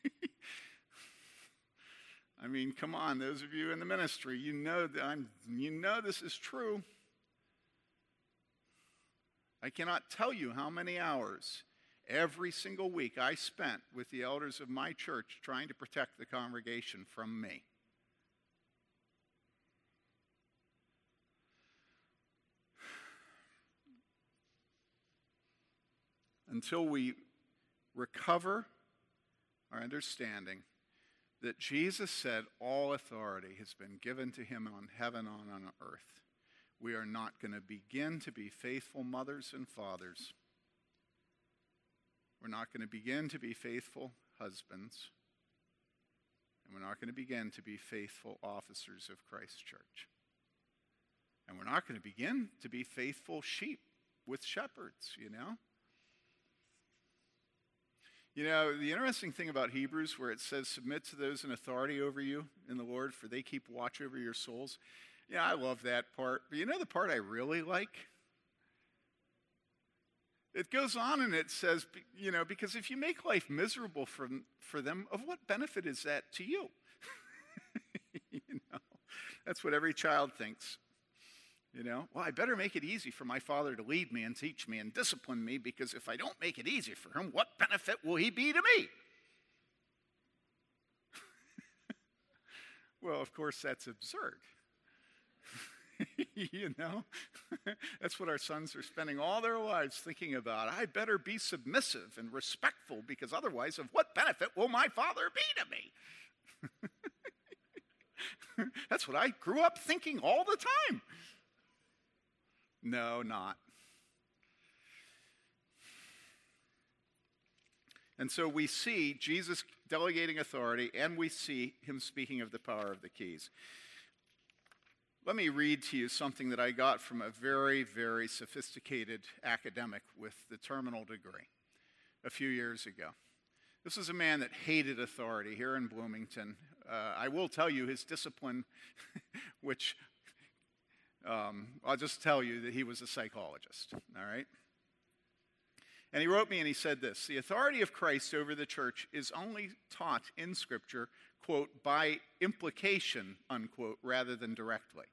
I mean, come on, those of you in the ministry, you know that I'm, you know this is true. I cannot tell you how many hours every single week I spent with the elders of my church trying to protect the congregation from me. Until we recover our understanding that Jesus said all authority has been given to him on heaven and on earth, we are not going to begin to be faithful mothers and fathers we're not going to begin to be faithful husbands. And we're not going to begin to be faithful officers of Christ's church. And we're not going to begin to be faithful sheep with shepherds, you know? You know, the interesting thing about Hebrews, where it says, Submit to those in authority over you in the Lord, for they keep watch over your souls. Yeah, I love that part. But you know the part I really like? It goes on and it says, you know, because if you make life miserable for, for them, of what benefit is that to you? you know, that's what every child thinks. You know, well, I better make it easy for my father to lead me and teach me and discipline me because if I don't make it easy for him, what benefit will he be to me? well, of course, that's absurd. you know? That's what our sons are spending all their lives thinking about. I better be submissive and respectful because otherwise, of what benefit will my father be to me? That's what I grew up thinking all the time. No, not. And so we see Jesus delegating authority, and we see him speaking of the power of the keys. Let me read to you something that I got from a very, very sophisticated academic with the terminal degree a few years ago. This is a man that hated authority here in Bloomington. Uh, I will tell you his discipline, which um, I'll just tell you that he was a psychologist, all right? And he wrote me and he said this The authority of Christ over the church is only taught in Scripture, quote, by implication, unquote, rather than directly.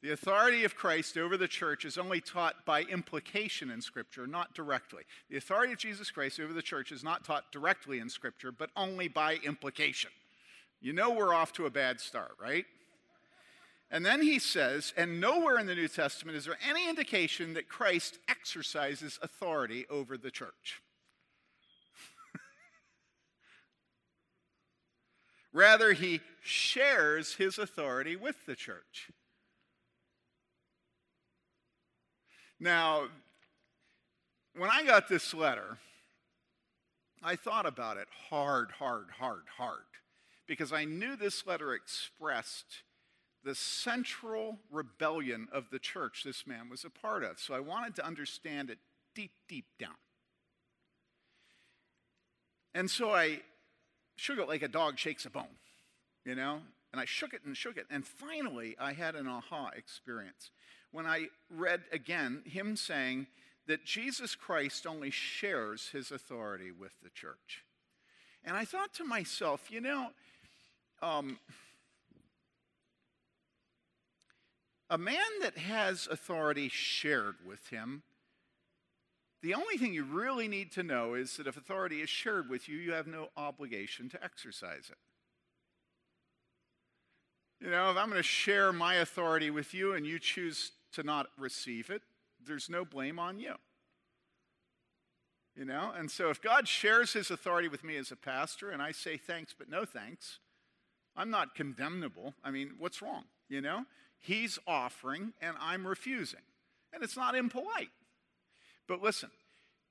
The authority of Christ over the church is only taught by implication in Scripture, not directly. The authority of Jesus Christ over the church is not taught directly in Scripture, but only by implication. You know we're off to a bad start, right? And then he says, and nowhere in the New Testament is there any indication that Christ exercises authority over the church. Rather, he shares his authority with the church. Now, when I got this letter, I thought about it hard, hard, hard, hard, because I knew this letter expressed the central rebellion of the church this man was a part of. So I wanted to understand it deep, deep down. And so I shook it like a dog shakes a bone, you know? And I shook it and shook it. And finally, I had an aha experience when I read again him saying that Jesus Christ only shares his authority with the church. And I thought to myself, you know, um, a man that has authority shared with him, the only thing you really need to know is that if authority is shared with you, you have no obligation to exercise it. You know, if I'm going to share my authority with you and you choose to not receive it, there's no blame on you. You know? And so if God shares his authority with me as a pastor and I say thanks but no thanks, I'm not condemnable. I mean, what's wrong? You know? He's offering and I'm refusing. And it's not impolite. But listen,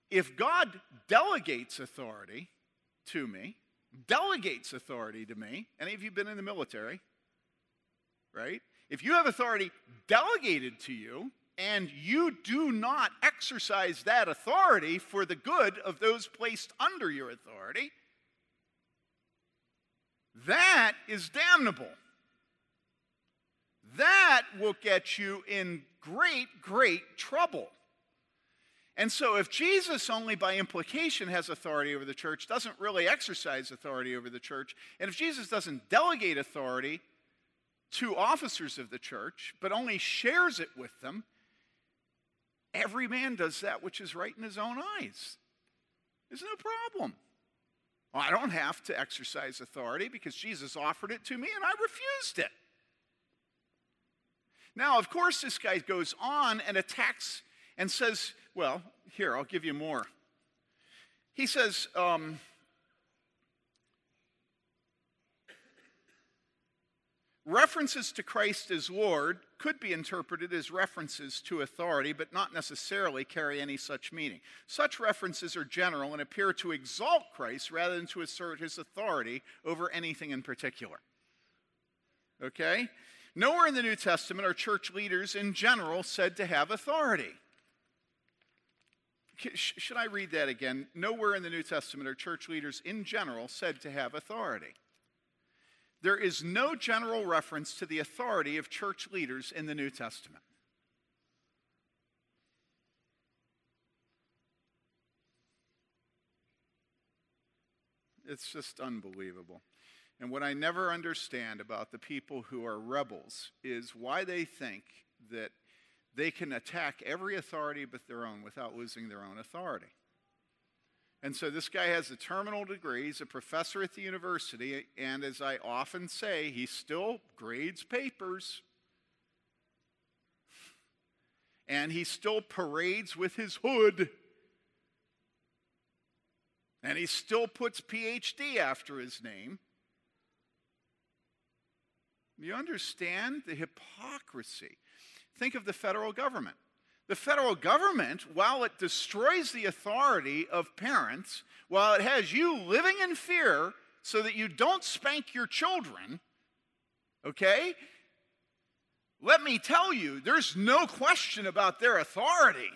if God delegates authority to me, delegates authority to me, any of you been in the military? Right? If you have authority delegated to you, and you do not exercise that authority for the good of those placed under your authority, that is damnable. That will get you in great, great trouble. And so, if Jesus only by implication has authority over the church, doesn't really exercise authority over the church, and if Jesus doesn't delegate authority to officers of the church, but only shares it with them, every man does that which is right in his own eyes. There's no problem. Well, I don't have to exercise authority because Jesus offered it to me and I refused it. Now, of course, this guy goes on and attacks and says, Well, here, I'll give you more. He says, um, References to Christ as Lord could be interpreted as references to authority, but not necessarily carry any such meaning. Such references are general and appear to exalt Christ rather than to assert his authority over anything in particular. Okay? Nowhere in the New Testament are church leaders in general said to have authority. Should I read that again? Nowhere in the New Testament are church leaders in general said to have authority. There is no general reference to the authority of church leaders in the New Testament. It's just unbelievable. And what I never understand about the people who are rebels is why they think that they can attack every authority but their own without losing their own authority. And so this guy has a terminal degree. He's a professor at the university. And as I often say, he still grades papers. And he still parades with his hood. And he still puts PhD after his name. You understand the hypocrisy? Think of the federal government. The federal government, while it destroys the authority of parents, while it has you living in fear so that you don't spank your children, okay? Let me tell you, there's no question about their authority.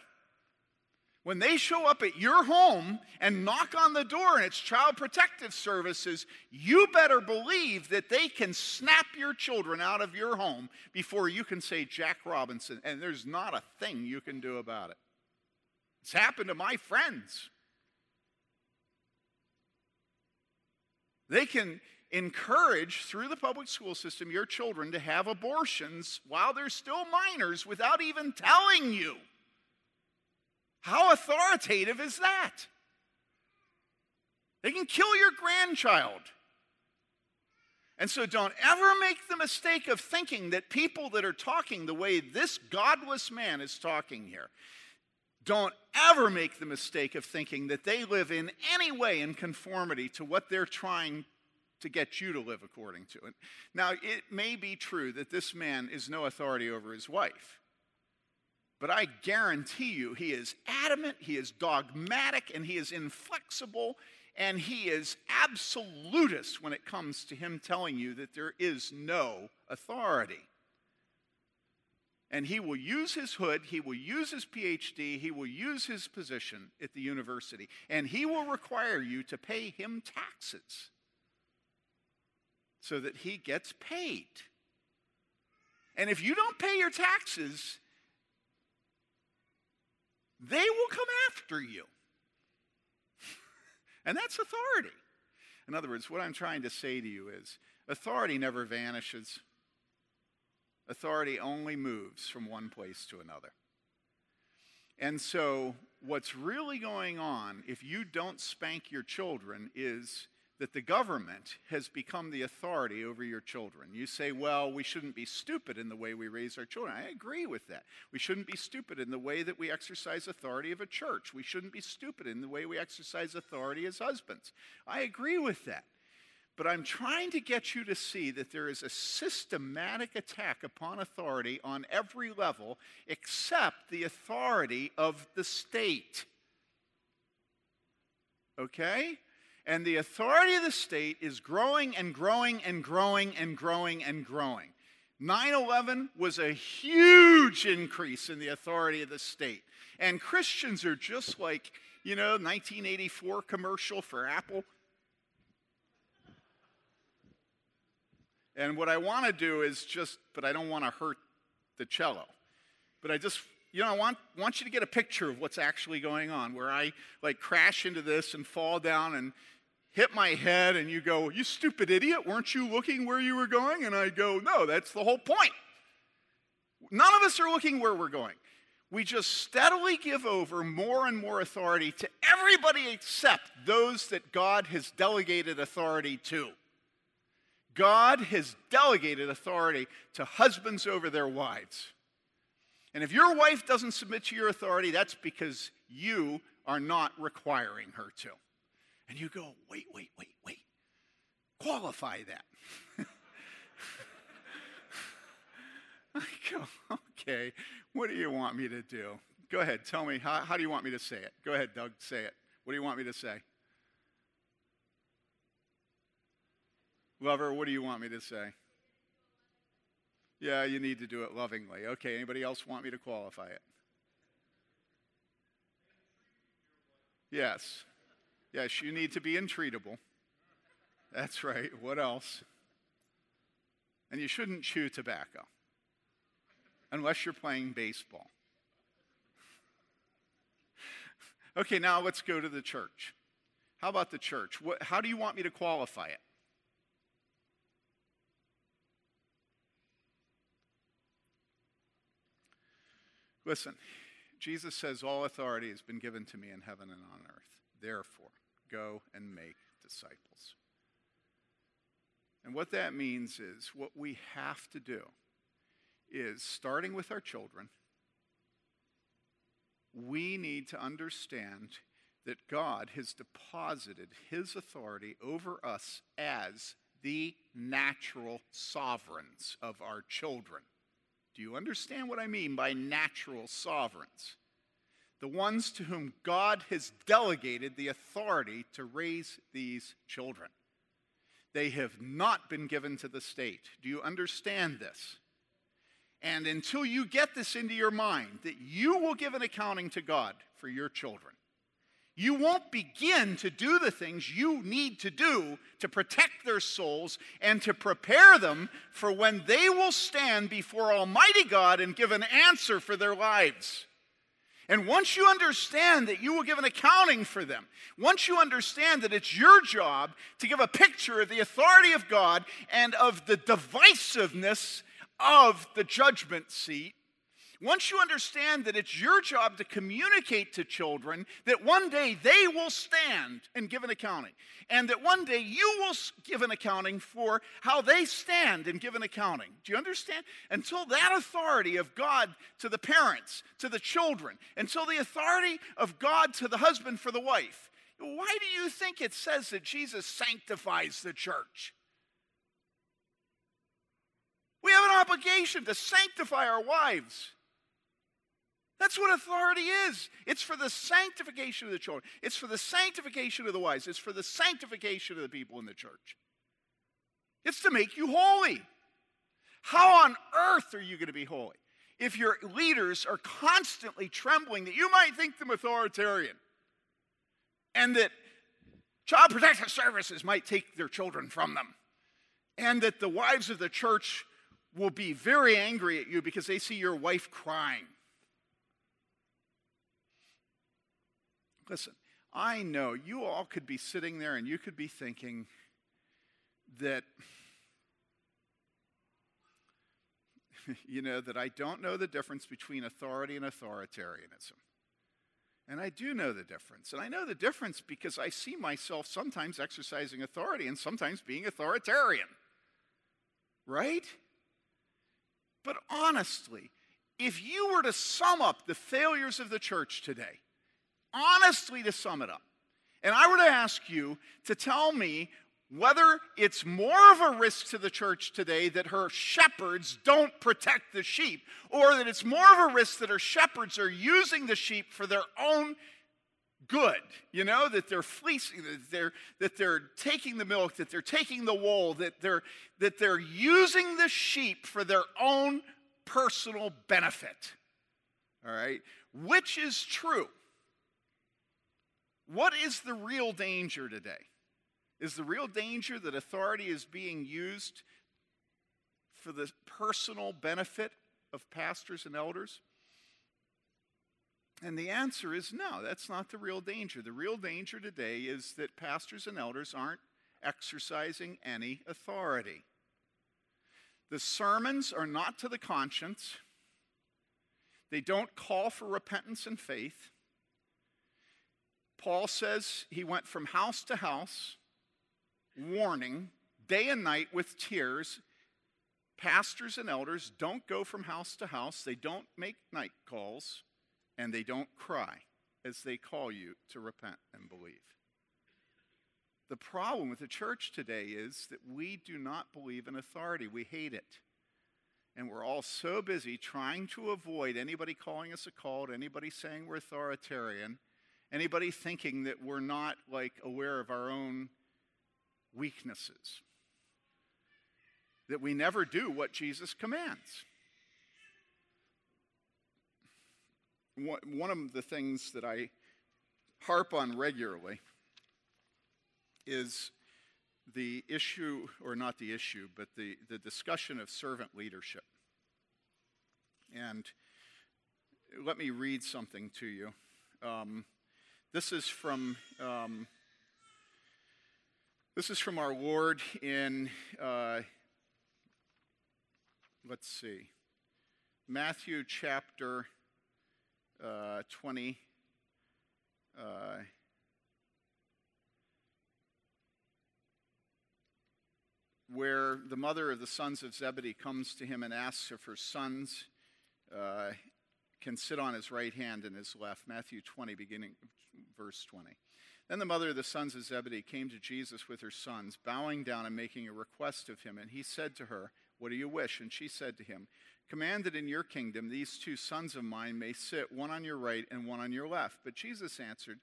When they show up at your home and knock on the door and it's Child Protective Services, you better believe that they can snap your children out of your home before you can say Jack Robinson, and there's not a thing you can do about it. It's happened to my friends. They can encourage, through the public school system, your children to have abortions while they're still minors without even telling you. How authoritative is that? They can kill your grandchild. And so don't ever make the mistake of thinking that people that are talking the way this godless man is talking here, don't ever make the mistake of thinking that they live in any way in conformity to what they're trying to get you to live according to it. Now, it may be true that this man is no authority over his wife. But I guarantee you, he is adamant, he is dogmatic, and he is inflexible, and he is absolutist when it comes to him telling you that there is no authority. And he will use his hood, he will use his PhD, he will use his position at the university, and he will require you to pay him taxes so that he gets paid. And if you don't pay your taxes, they will come after you. and that's authority. In other words, what I'm trying to say to you is authority never vanishes, authority only moves from one place to another. And so, what's really going on if you don't spank your children is that the government has become the authority over your children. You say, well, we shouldn't be stupid in the way we raise our children. I agree with that. We shouldn't be stupid in the way that we exercise authority of a church. We shouldn't be stupid in the way we exercise authority as husbands. I agree with that. But I'm trying to get you to see that there is a systematic attack upon authority on every level except the authority of the state. Okay? And the authority of the state is growing and growing and growing and growing and growing. 9 11 was a huge increase in the authority of the state. And Christians are just like, you know, 1984 commercial for Apple. And what I want to do is just, but I don't want to hurt the cello. But I just, you know, I want, want you to get a picture of what's actually going on, where I like crash into this and fall down and hit my head, and you go, You stupid idiot, weren't you looking where you were going? And I go, No, that's the whole point. None of us are looking where we're going. We just steadily give over more and more authority to everybody except those that God has delegated authority to. God has delegated authority to husbands over their wives. And if your wife doesn't submit to your authority, that's because you are not requiring her to. And you go, wait, wait, wait, wait. Qualify that. I go, okay, what do you want me to do? Go ahead, tell me, how, how do you want me to say it? Go ahead, Doug, say it. What do you want me to say? Lover, what do you want me to say? Yeah, you need to do it lovingly. Okay, anybody else want me to qualify it? Yes. Yes, you need to be intreatable. That's right. What else? And you shouldn't chew tobacco unless you're playing baseball. Okay, now let's go to the church. How about the church? What, how do you want me to qualify it? Listen, Jesus says, All authority has been given to me in heaven and on earth. Therefore, go and make disciples. And what that means is what we have to do is starting with our children, we need to understand that God has deposited his authority over us as the natural sovereigns of our children. Do you understand what I mean by natural sovereigns? The ones to whom God has delegated the authority to raise these children. They have not been given to the state. Do you understand this? And until you get this into your mind, that you will give an accounting to God for your children, you won't begin to do the things you need to do to protect their souls and to prepare them for when they will stand before Almighty God and give an answer for their lives. And once you understand that you will give an accounting for them, once you understand that it's your job to give a picture of the authority of God and of the divisiveness of the judgment seat, once you understand that it's your job to communicate to children that one day they will stand and give an accounting, and that one day you will give an accounting for how they stand and give an accounting. Do you understand? Until that authority of God to the parents, to the children, until the authority of God to the husband for the wife. Why do you think it says that Jesus sanctifies the church? We have an obligation to sanctify our wives. That's what authority is. It's for the sanctification of the children, it's for the sanctification of the wise, it's for the sanctification of the people in the church. It's to make you holy. How on earth are you going to be holy if your leaders are constantly trembling that you might think them authoritarian and that child protective services might take their children from them and that the wives of the church will be very angry at you because they see your wife crying? Listen, I know you all could be sitting there and you could be thinking that, you know, that I don't know the difference between authority and authoritarianism. And I do know the difference. And I know the difference because I see myself sometimes exercising authority and sometimes being authoritarian. Right? But honestly, if you were to sum up the failures of the church today, honestly to sum it up, and I were to ask you to tell me whether it's more of a risk to the church today that her shepherds don't protect the sheep, or that it's more of a risk that her shepherds are using the sheep for their own good, you know, that they're fleecing, that they're, that they're taking the milk, that they're taking the wool, that they're, that they're using the sheep for their own personal benefit. All right? Which is true? What is the real danger today? Is the real danger that authority is being used for the personal benefit of pastors and elders? And the answer is no, that's not the real danger. The real danger today is that pastors and elders aren't exercising any authority. The sermons are not to the conscience, they don't call for repentance and faith. Paul says he went from house to house warning day and night with tears. Pastors and elders don't go from house to house, they don't make night calls, and they don't cry as they call you to repent and believe. The problem with the church today is that we do not believe in authority. We hate it. And we're all so busy trying to avoid anybody calling us a cult, anybody saying we're authoritarian, anybody thinking that we're not like aware of our own weaknesses. That we never do what Jesus commands. One of the things that I harp on regularly is the issue, or not the issue, but the, the discussion of servant leadership. And let me read something to you. Um, this is from um, this is from our Lord in, uh, let's see, Matthew chapter uh, 20. Uh, where the mother of the sons of Zebedee comes to him and asks if her sons uh, can sit on his right hand and his left. Matthew 20, beginning verse 20. Then the mother of the sons of Zebedee came to Jesus with her sons, bowing down and making a request of him. And he said to her, What do you wish? And she said to him, Command that in your kingdom these two sons of mine may sit, one on your right and one on your left. But Jesus answered,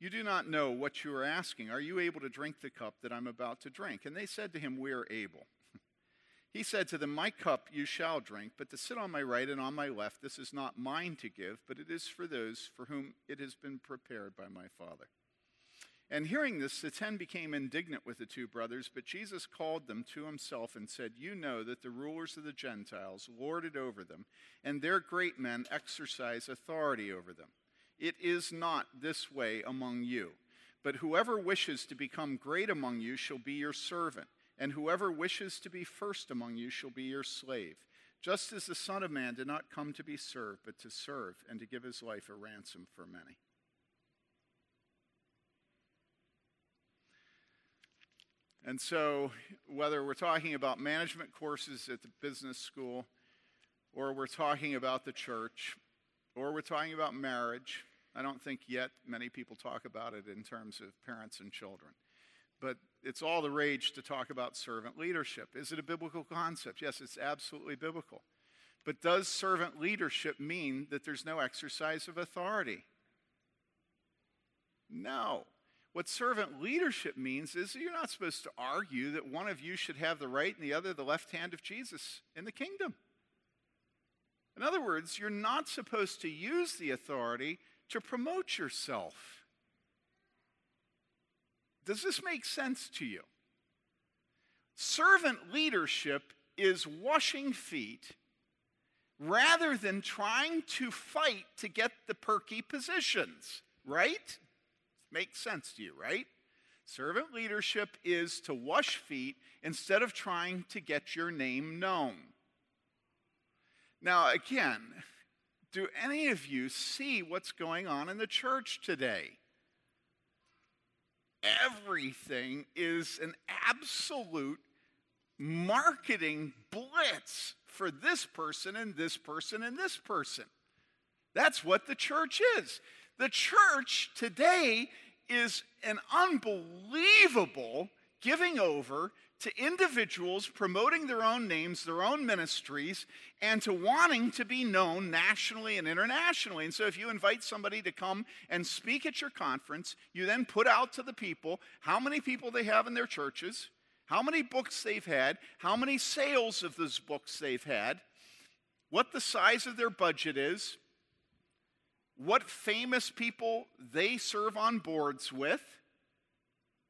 You do not know what you are asking. Are you able to drink the cup that I'm about to drink? And they said to him, We are able. He said to them, My cup you shall drink, but to sit on my right and on my left, this is not mine to give, but it is for those for whom it has been prepared by my Father. And hearing this, the ten became indignant with the two brothers, but Jesus called them to himself and said, You know that the rulers of the Gentiles lord it over them, and their great men exercise authority over them. It is not this way among you. But whoever wishes to become great among you shall be your servant, and whoever wishes to be first among you shall be your slave. Just as the Son of Man did not come to be served, but to serve, and to give his life a ransom for many. And so, whether we're talking about management courses at the business school, or we're talking about the church, or we're talking about marriage, I don't think yet many people talk about it in terms of parents and children. But it's all the rage to talk about servant leadership. Is it a biblical concept? Yes, it's absolutely biblical. But does servant leadership mean that there's no exercise of authority? No. What servant leadership means is you're not supposed to argue that one of you should have the right and the other the left hand of Jesus in the kingdom. In other words, you're not supposed to use the authority to promote yourself. Does this make sense to you? Servant leadership is washing feet rather than trying to fight to get the perky positions, right? Makes sense to you, right? Servant leadership is to wash feet instead of trying to get your name known. Now, again, do any of you see what's going on in the church today? Everything is an absolute marketing blitz for this person and this person and this person. That's what the church is. The church today is an unbelievable giving over to individuals promoting their own names, their own ministries, and to wanting to be known nationally and internationally. And so, if you invite somebody to come and speak at your conference, you then put out to the people how many people they have in their churches, how many books they've had, how many sales of those books they've had, what the size of their budget is, what famous people they serve on boards with,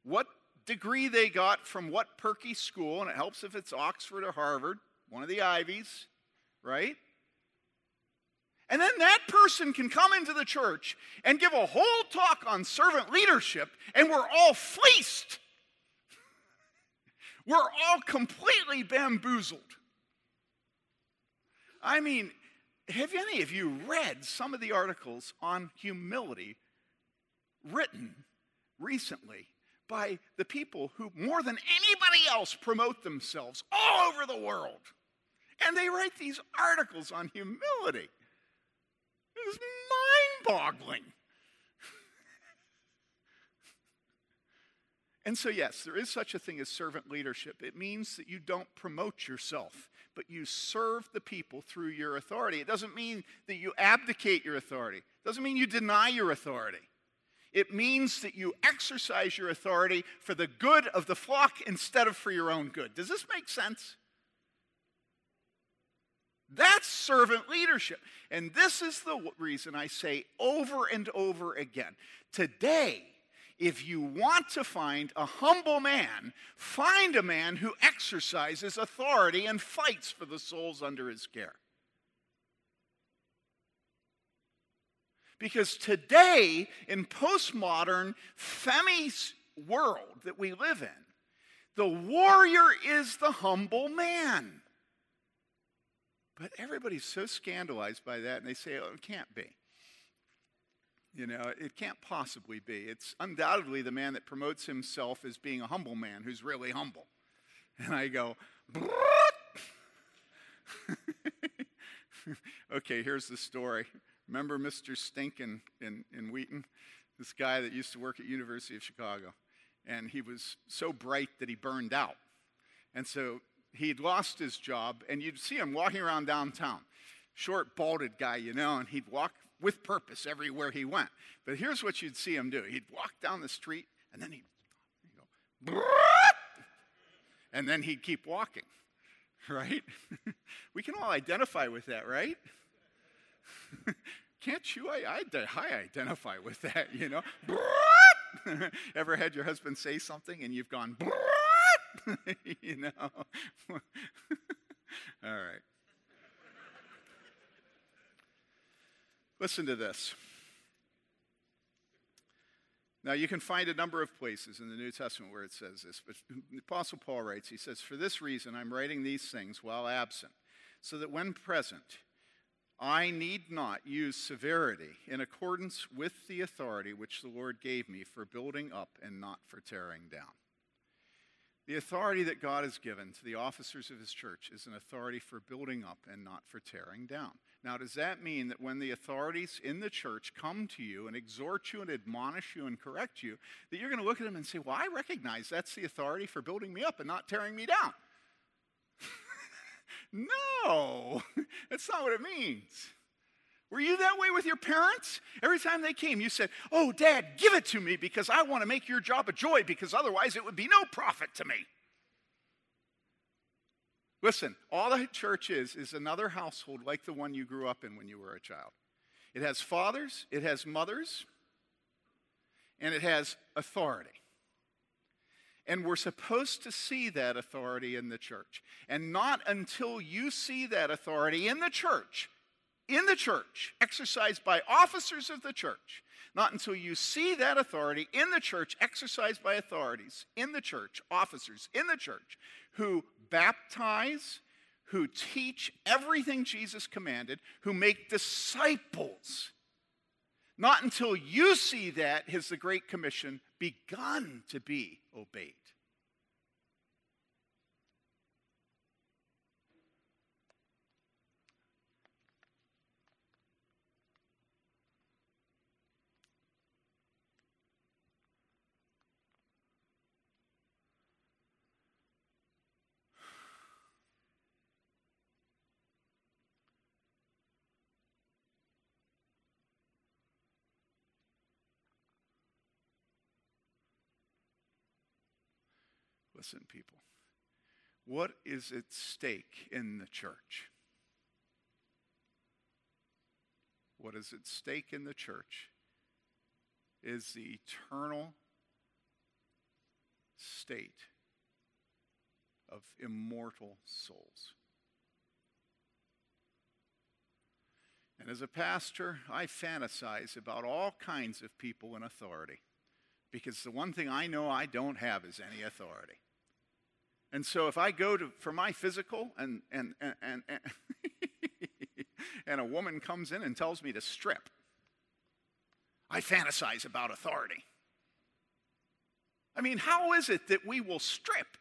what degree they got from what perky school, and it helps if it's Oxford or Harvard, one of the Ivies, right? And then that person can come into the church and give a whole talk on servant leadership, and we're all fleeced. we're all completely bamboozled. I mean, have any of you read some of the articles on humility written recently by the people who, more than anybody else, promote themselves all over the world? And they write these articles on humility. It's mind boggling. and so, yes, there is such a thing as servant leadership. It means that you don't promote yourself, but you serve the people through your authority. It doesn't mean that you abdicate your authority, it doesn't mean you deny your authority. It means that you exercise your authority for the good of the flock instead of for your own good. Does this make sense? That's servant leadership. And this is the reason I say over and over again today, if you want to find a humble man, find a man who exercises authority and fights for the souls under his care. Because today, in postmodern, femi world that we live in, the warrior is the humble man. But everybody's so scandalized by that, and they say, oh, it can't be. You know, it can't possibly be. It's undoubtedly the man that promotes himself as being a humble man who's really humble. And I go, okay, here's the story. Remember Mr. Stinkin in, in Wheaton? This guy that used to work at University of Chicago. And he was so bright that he burned out. And so he'd lost his job, and you'd see him walking around downtown. Short, balded guy, you know, and he'd walk with purpose everywhere he went. But here's what you'd see him do he'd walk down the street, and then he'd, he'd go, and then he'd keep walking, right? we can all identify with that, right? Can't you? I, I, I identify with that, you know. Ever had your husband say something and you've gone, you know? All right. Listen to this. Now, you can find a number of places in the New Testament where it says this, but the Apostle Paul writes, he says, For this reason I'm writing these things while absent, so that when present, I need not use severity in accordance with the authority which the Lord gave me for building up and not for tearing down. The authority that God has given to the officers of his church is an authority for building up and not for tearing down. Now, does that mean that when the authorities in the church come to you and exhort you and admonish you and correct you, that you're going to look at them and say, Well, I recognize that's the authority for building me up and not tearing me down? No, that's not what it means. Were you that way with your parents? Every time they came, you said, Oh, Dad, give it to me because I want to make your job a joy because otherwise it would be no profit to me. Listen, all the church is is another household like the one you grew up in when you were a child. It has fathers, it has mothers, and it has authority. And we're supposed to see that authority in the church. And not until you see that authority in the church in the church, exercised by officers of the church, not until you see that authority in the church, exercised by authorities in the church, officers in the church, who baptize, who teach everything Jesus commanded, who make disciples. Not until you see that has the Great Commission begun to be obeyed. Listen, people, what is at stake in the church? What is at stake in the church is the eternal state of immortal souls. And as a pastor, I fantasize about all kinds of people in authority because the one thing I know I don't have is any authority. And so if I go to for my physical and and and and, and, a woman comes in and tells me to strip, I fantasize about authority. I mean, how is it that we will strip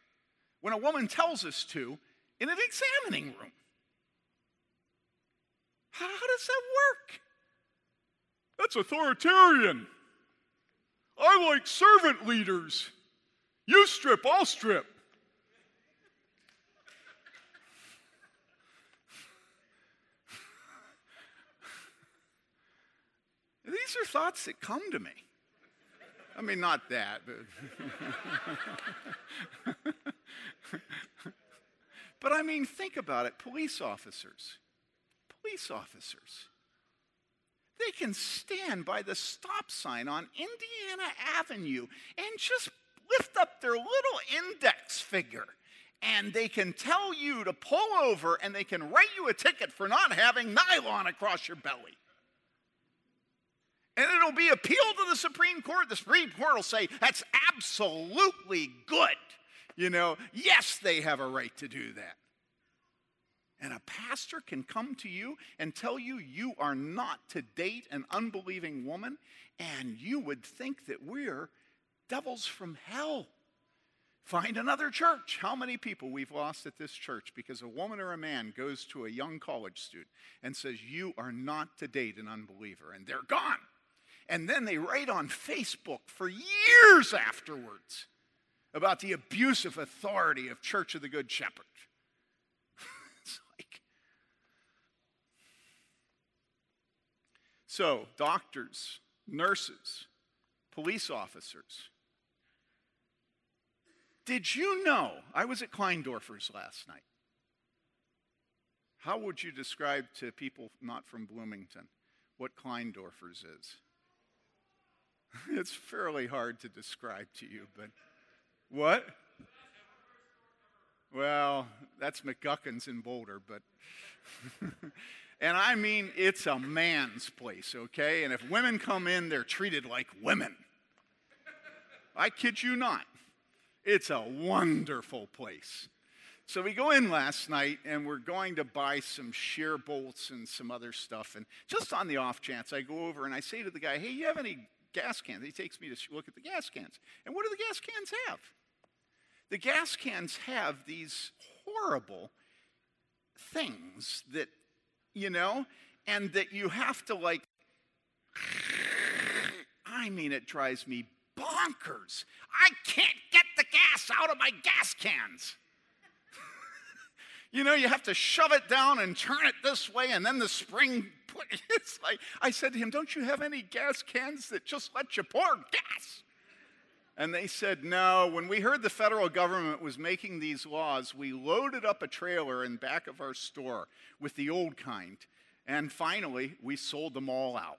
when a woman tells us to in an examining room? How, how does that work? That's authoritarian. I like servant leaders. You strip, I'll strip. These are thoughts that come to me. I mean, not that, but. but I mean, think about it police officers. Police officers. They can stand by the stop sign on Indiana Avenue and just lift up their little index finger and they can tell you to pull over and they can write you a ticket for not having nylon across your belly and it'll be appealed to the Supreme Court. The Supreme Court will say, that's absolutely good. You know, yes, they have a right to do that. And a pastor can come to you and tell you you are not to date an unbelieving woman, and you would think that we're devils from hell. Find another church. How many people we've lost at this church because a woman or a man goes to a young college student and says, You are not to date an unbeliever, and they're gone. And then they write on Facebook for years afterwards about the abusive authority of Church of the Good Shepherd. it's like. So, doctors, nurses, police officers. Did you know? I was at Kleindorfer's last night. How would you describe to people not from Bloomington what Kleindorfer's is? it's fairly hard to describe to you, but what? Well, that's McGuckin's in Boulder, but. and I mean, it's a man's place, okay? And if women come in, they're treated like women. I kid you not. It's a wonderful place. So we go in last night and we're going to buy some shear bolts and some other stuff. And just on the off chance, I go over and I say to the guy, hey, you have any gas cans. He takes me to look at the gas cans. And what do the gas cans have? The gas cans have these horrible things that, you know, and that you have to like, I mean, it drives me bonkers. I can't get the gas out of my gas cans. You know, you have to shove it down and turn it this way, and then the spring it's like, I said to him, Don't you have any gas cans that just let you pour gas? And they said, No. When we heard the federal government was making these laws, we loaded up a trailer in back of our store with the old kind. And finally, we sold them all out.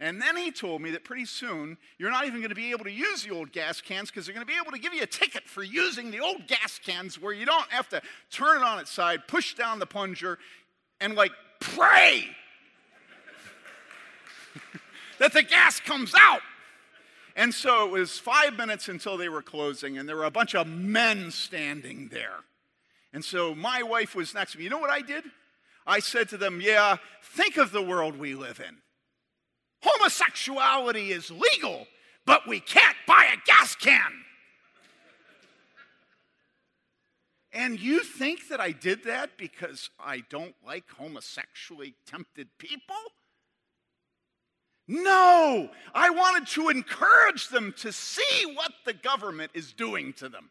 And then he told me that pretty soon you're not even going to be able to use the old gas cans because they're going to be able to give you a ticket for using the old gas cans where you don't have to turn it on its side, push down the plunger, and like pray that the gas comes out. And so it was five minutes until they were closing, and there were a bunch of men standing there. And so my wife was next to me. You know what I did? I said to them, Yeah, think of the world we live in. Homosexuality is legal, but we can't buy a gas can. And you think that I did that because I don't like homosexually tempted people? No, I wanted to encourage them to see what the government is doing to them.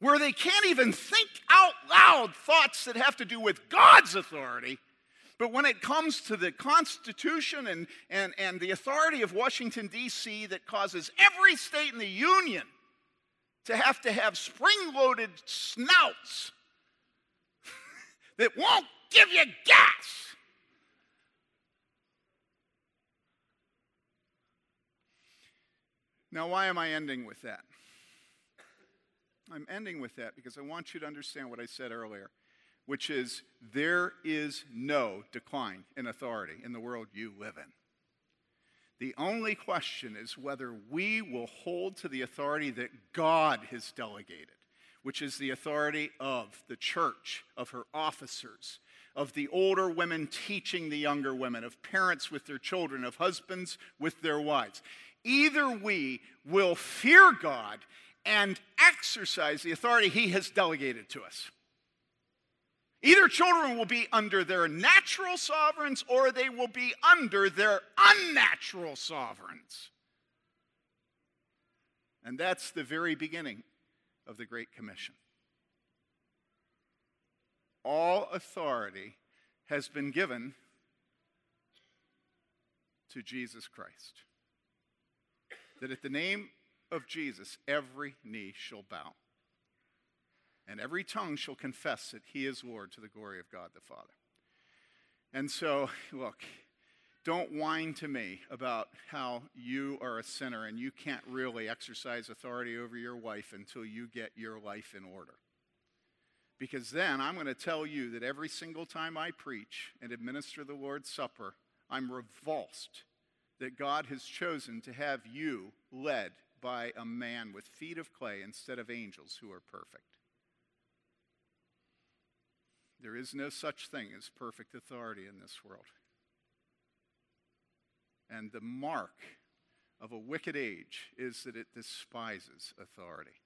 Where they can't even think out loud thoughts that have to do with God's authority. But when it comes to the Constitution and, and, and the authority of Washington, D.C., that causes every state in the Union to have to have spring loaded snouts that won't give you gas. Now, why am I ending with that? I'm ending with that because I want you to understand what I said earlier, which is there is no decline in authority in the world you live in. The only question is whether we will hold to the authority that God has delegated, which is the authority of the church, of her officers, of the older women teaching the younger women, of parents with their children, of husbands with their wives. Either we will fear God and exercise the authority He has delegated to us Either children will be under their natural sovereigns or they will be under their unnatural sovereigns. And that's the very beginning of the Great Commission. All authority has been given to Jesus Christ. That at the name of Jesus, every knee shall bow and every tongue shall confess that he is Lord to the glory of God the Father. And so, look, don't whine to me about how you are a sinner and you can't really exercise authority over your wife until you get your life in order. Because then I'm going to tell you that every single time I preach and administer the Lord's Supper, I'm revulsed that God has chosen to have you led by a man with feet of clay instead of angels who are perfect. There is no such thing as perfect authority in this world. And the mark of a wicked age is that it despises authority.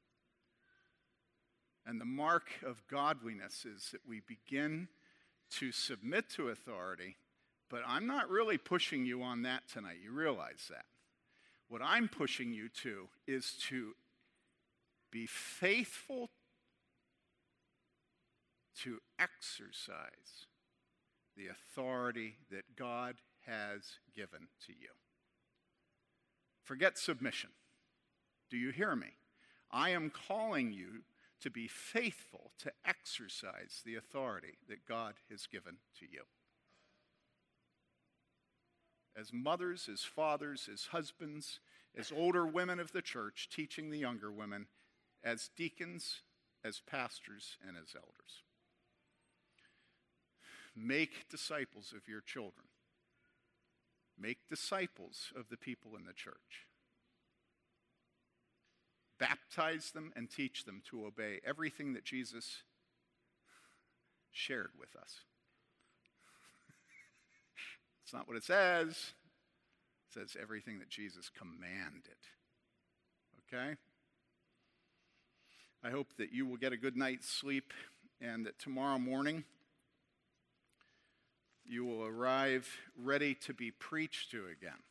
And the mark of godliness is that we begin to submit to authority, but I'm not really pushing you on that tonight. You realize that. What I'm pushing you to is to be faithful to exercise the authority that God has given to you. Forget submission. Do you hear me? I am calling you to be faithful to exercise the authority that God has given to you. As mothers, as fathers, as husbands, as older women of the church teaching the younger women, as deacons, as pastors, and as elders. Make disciples of your children. Make disciples of the people in the church. Baptize them and teach them to obey everything that Jesus shared with us. it's not what it says, it says everything that Jesus commanded. Okay? I hope that you will get a good night's sleep and that tomorrow morning, you will arrive ready to be preached to again.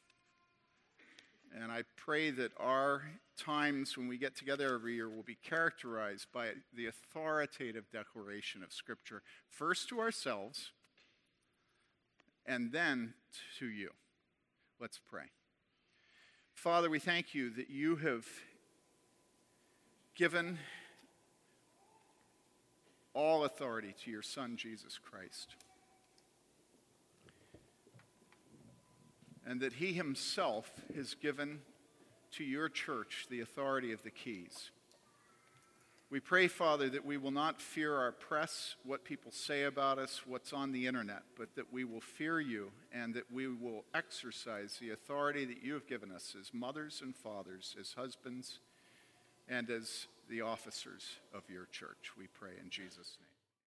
And I pray that our times when we get together every year will be characterized by the authoritative declaration of Scripture, first to ourselves and then to you. Let's pray. Father, we thank you that you have given all authority to your Son, Jesus Christ. And that he himself has given to your church the authority of the keys. We pray, Father, that we will not fear our press, what people say about us, what's on the internet, but that we will fear you and that we will exercise the authority that you have given us as mothers and fathers, as husbands, and as the officers of your church. We pray in Jesus' name.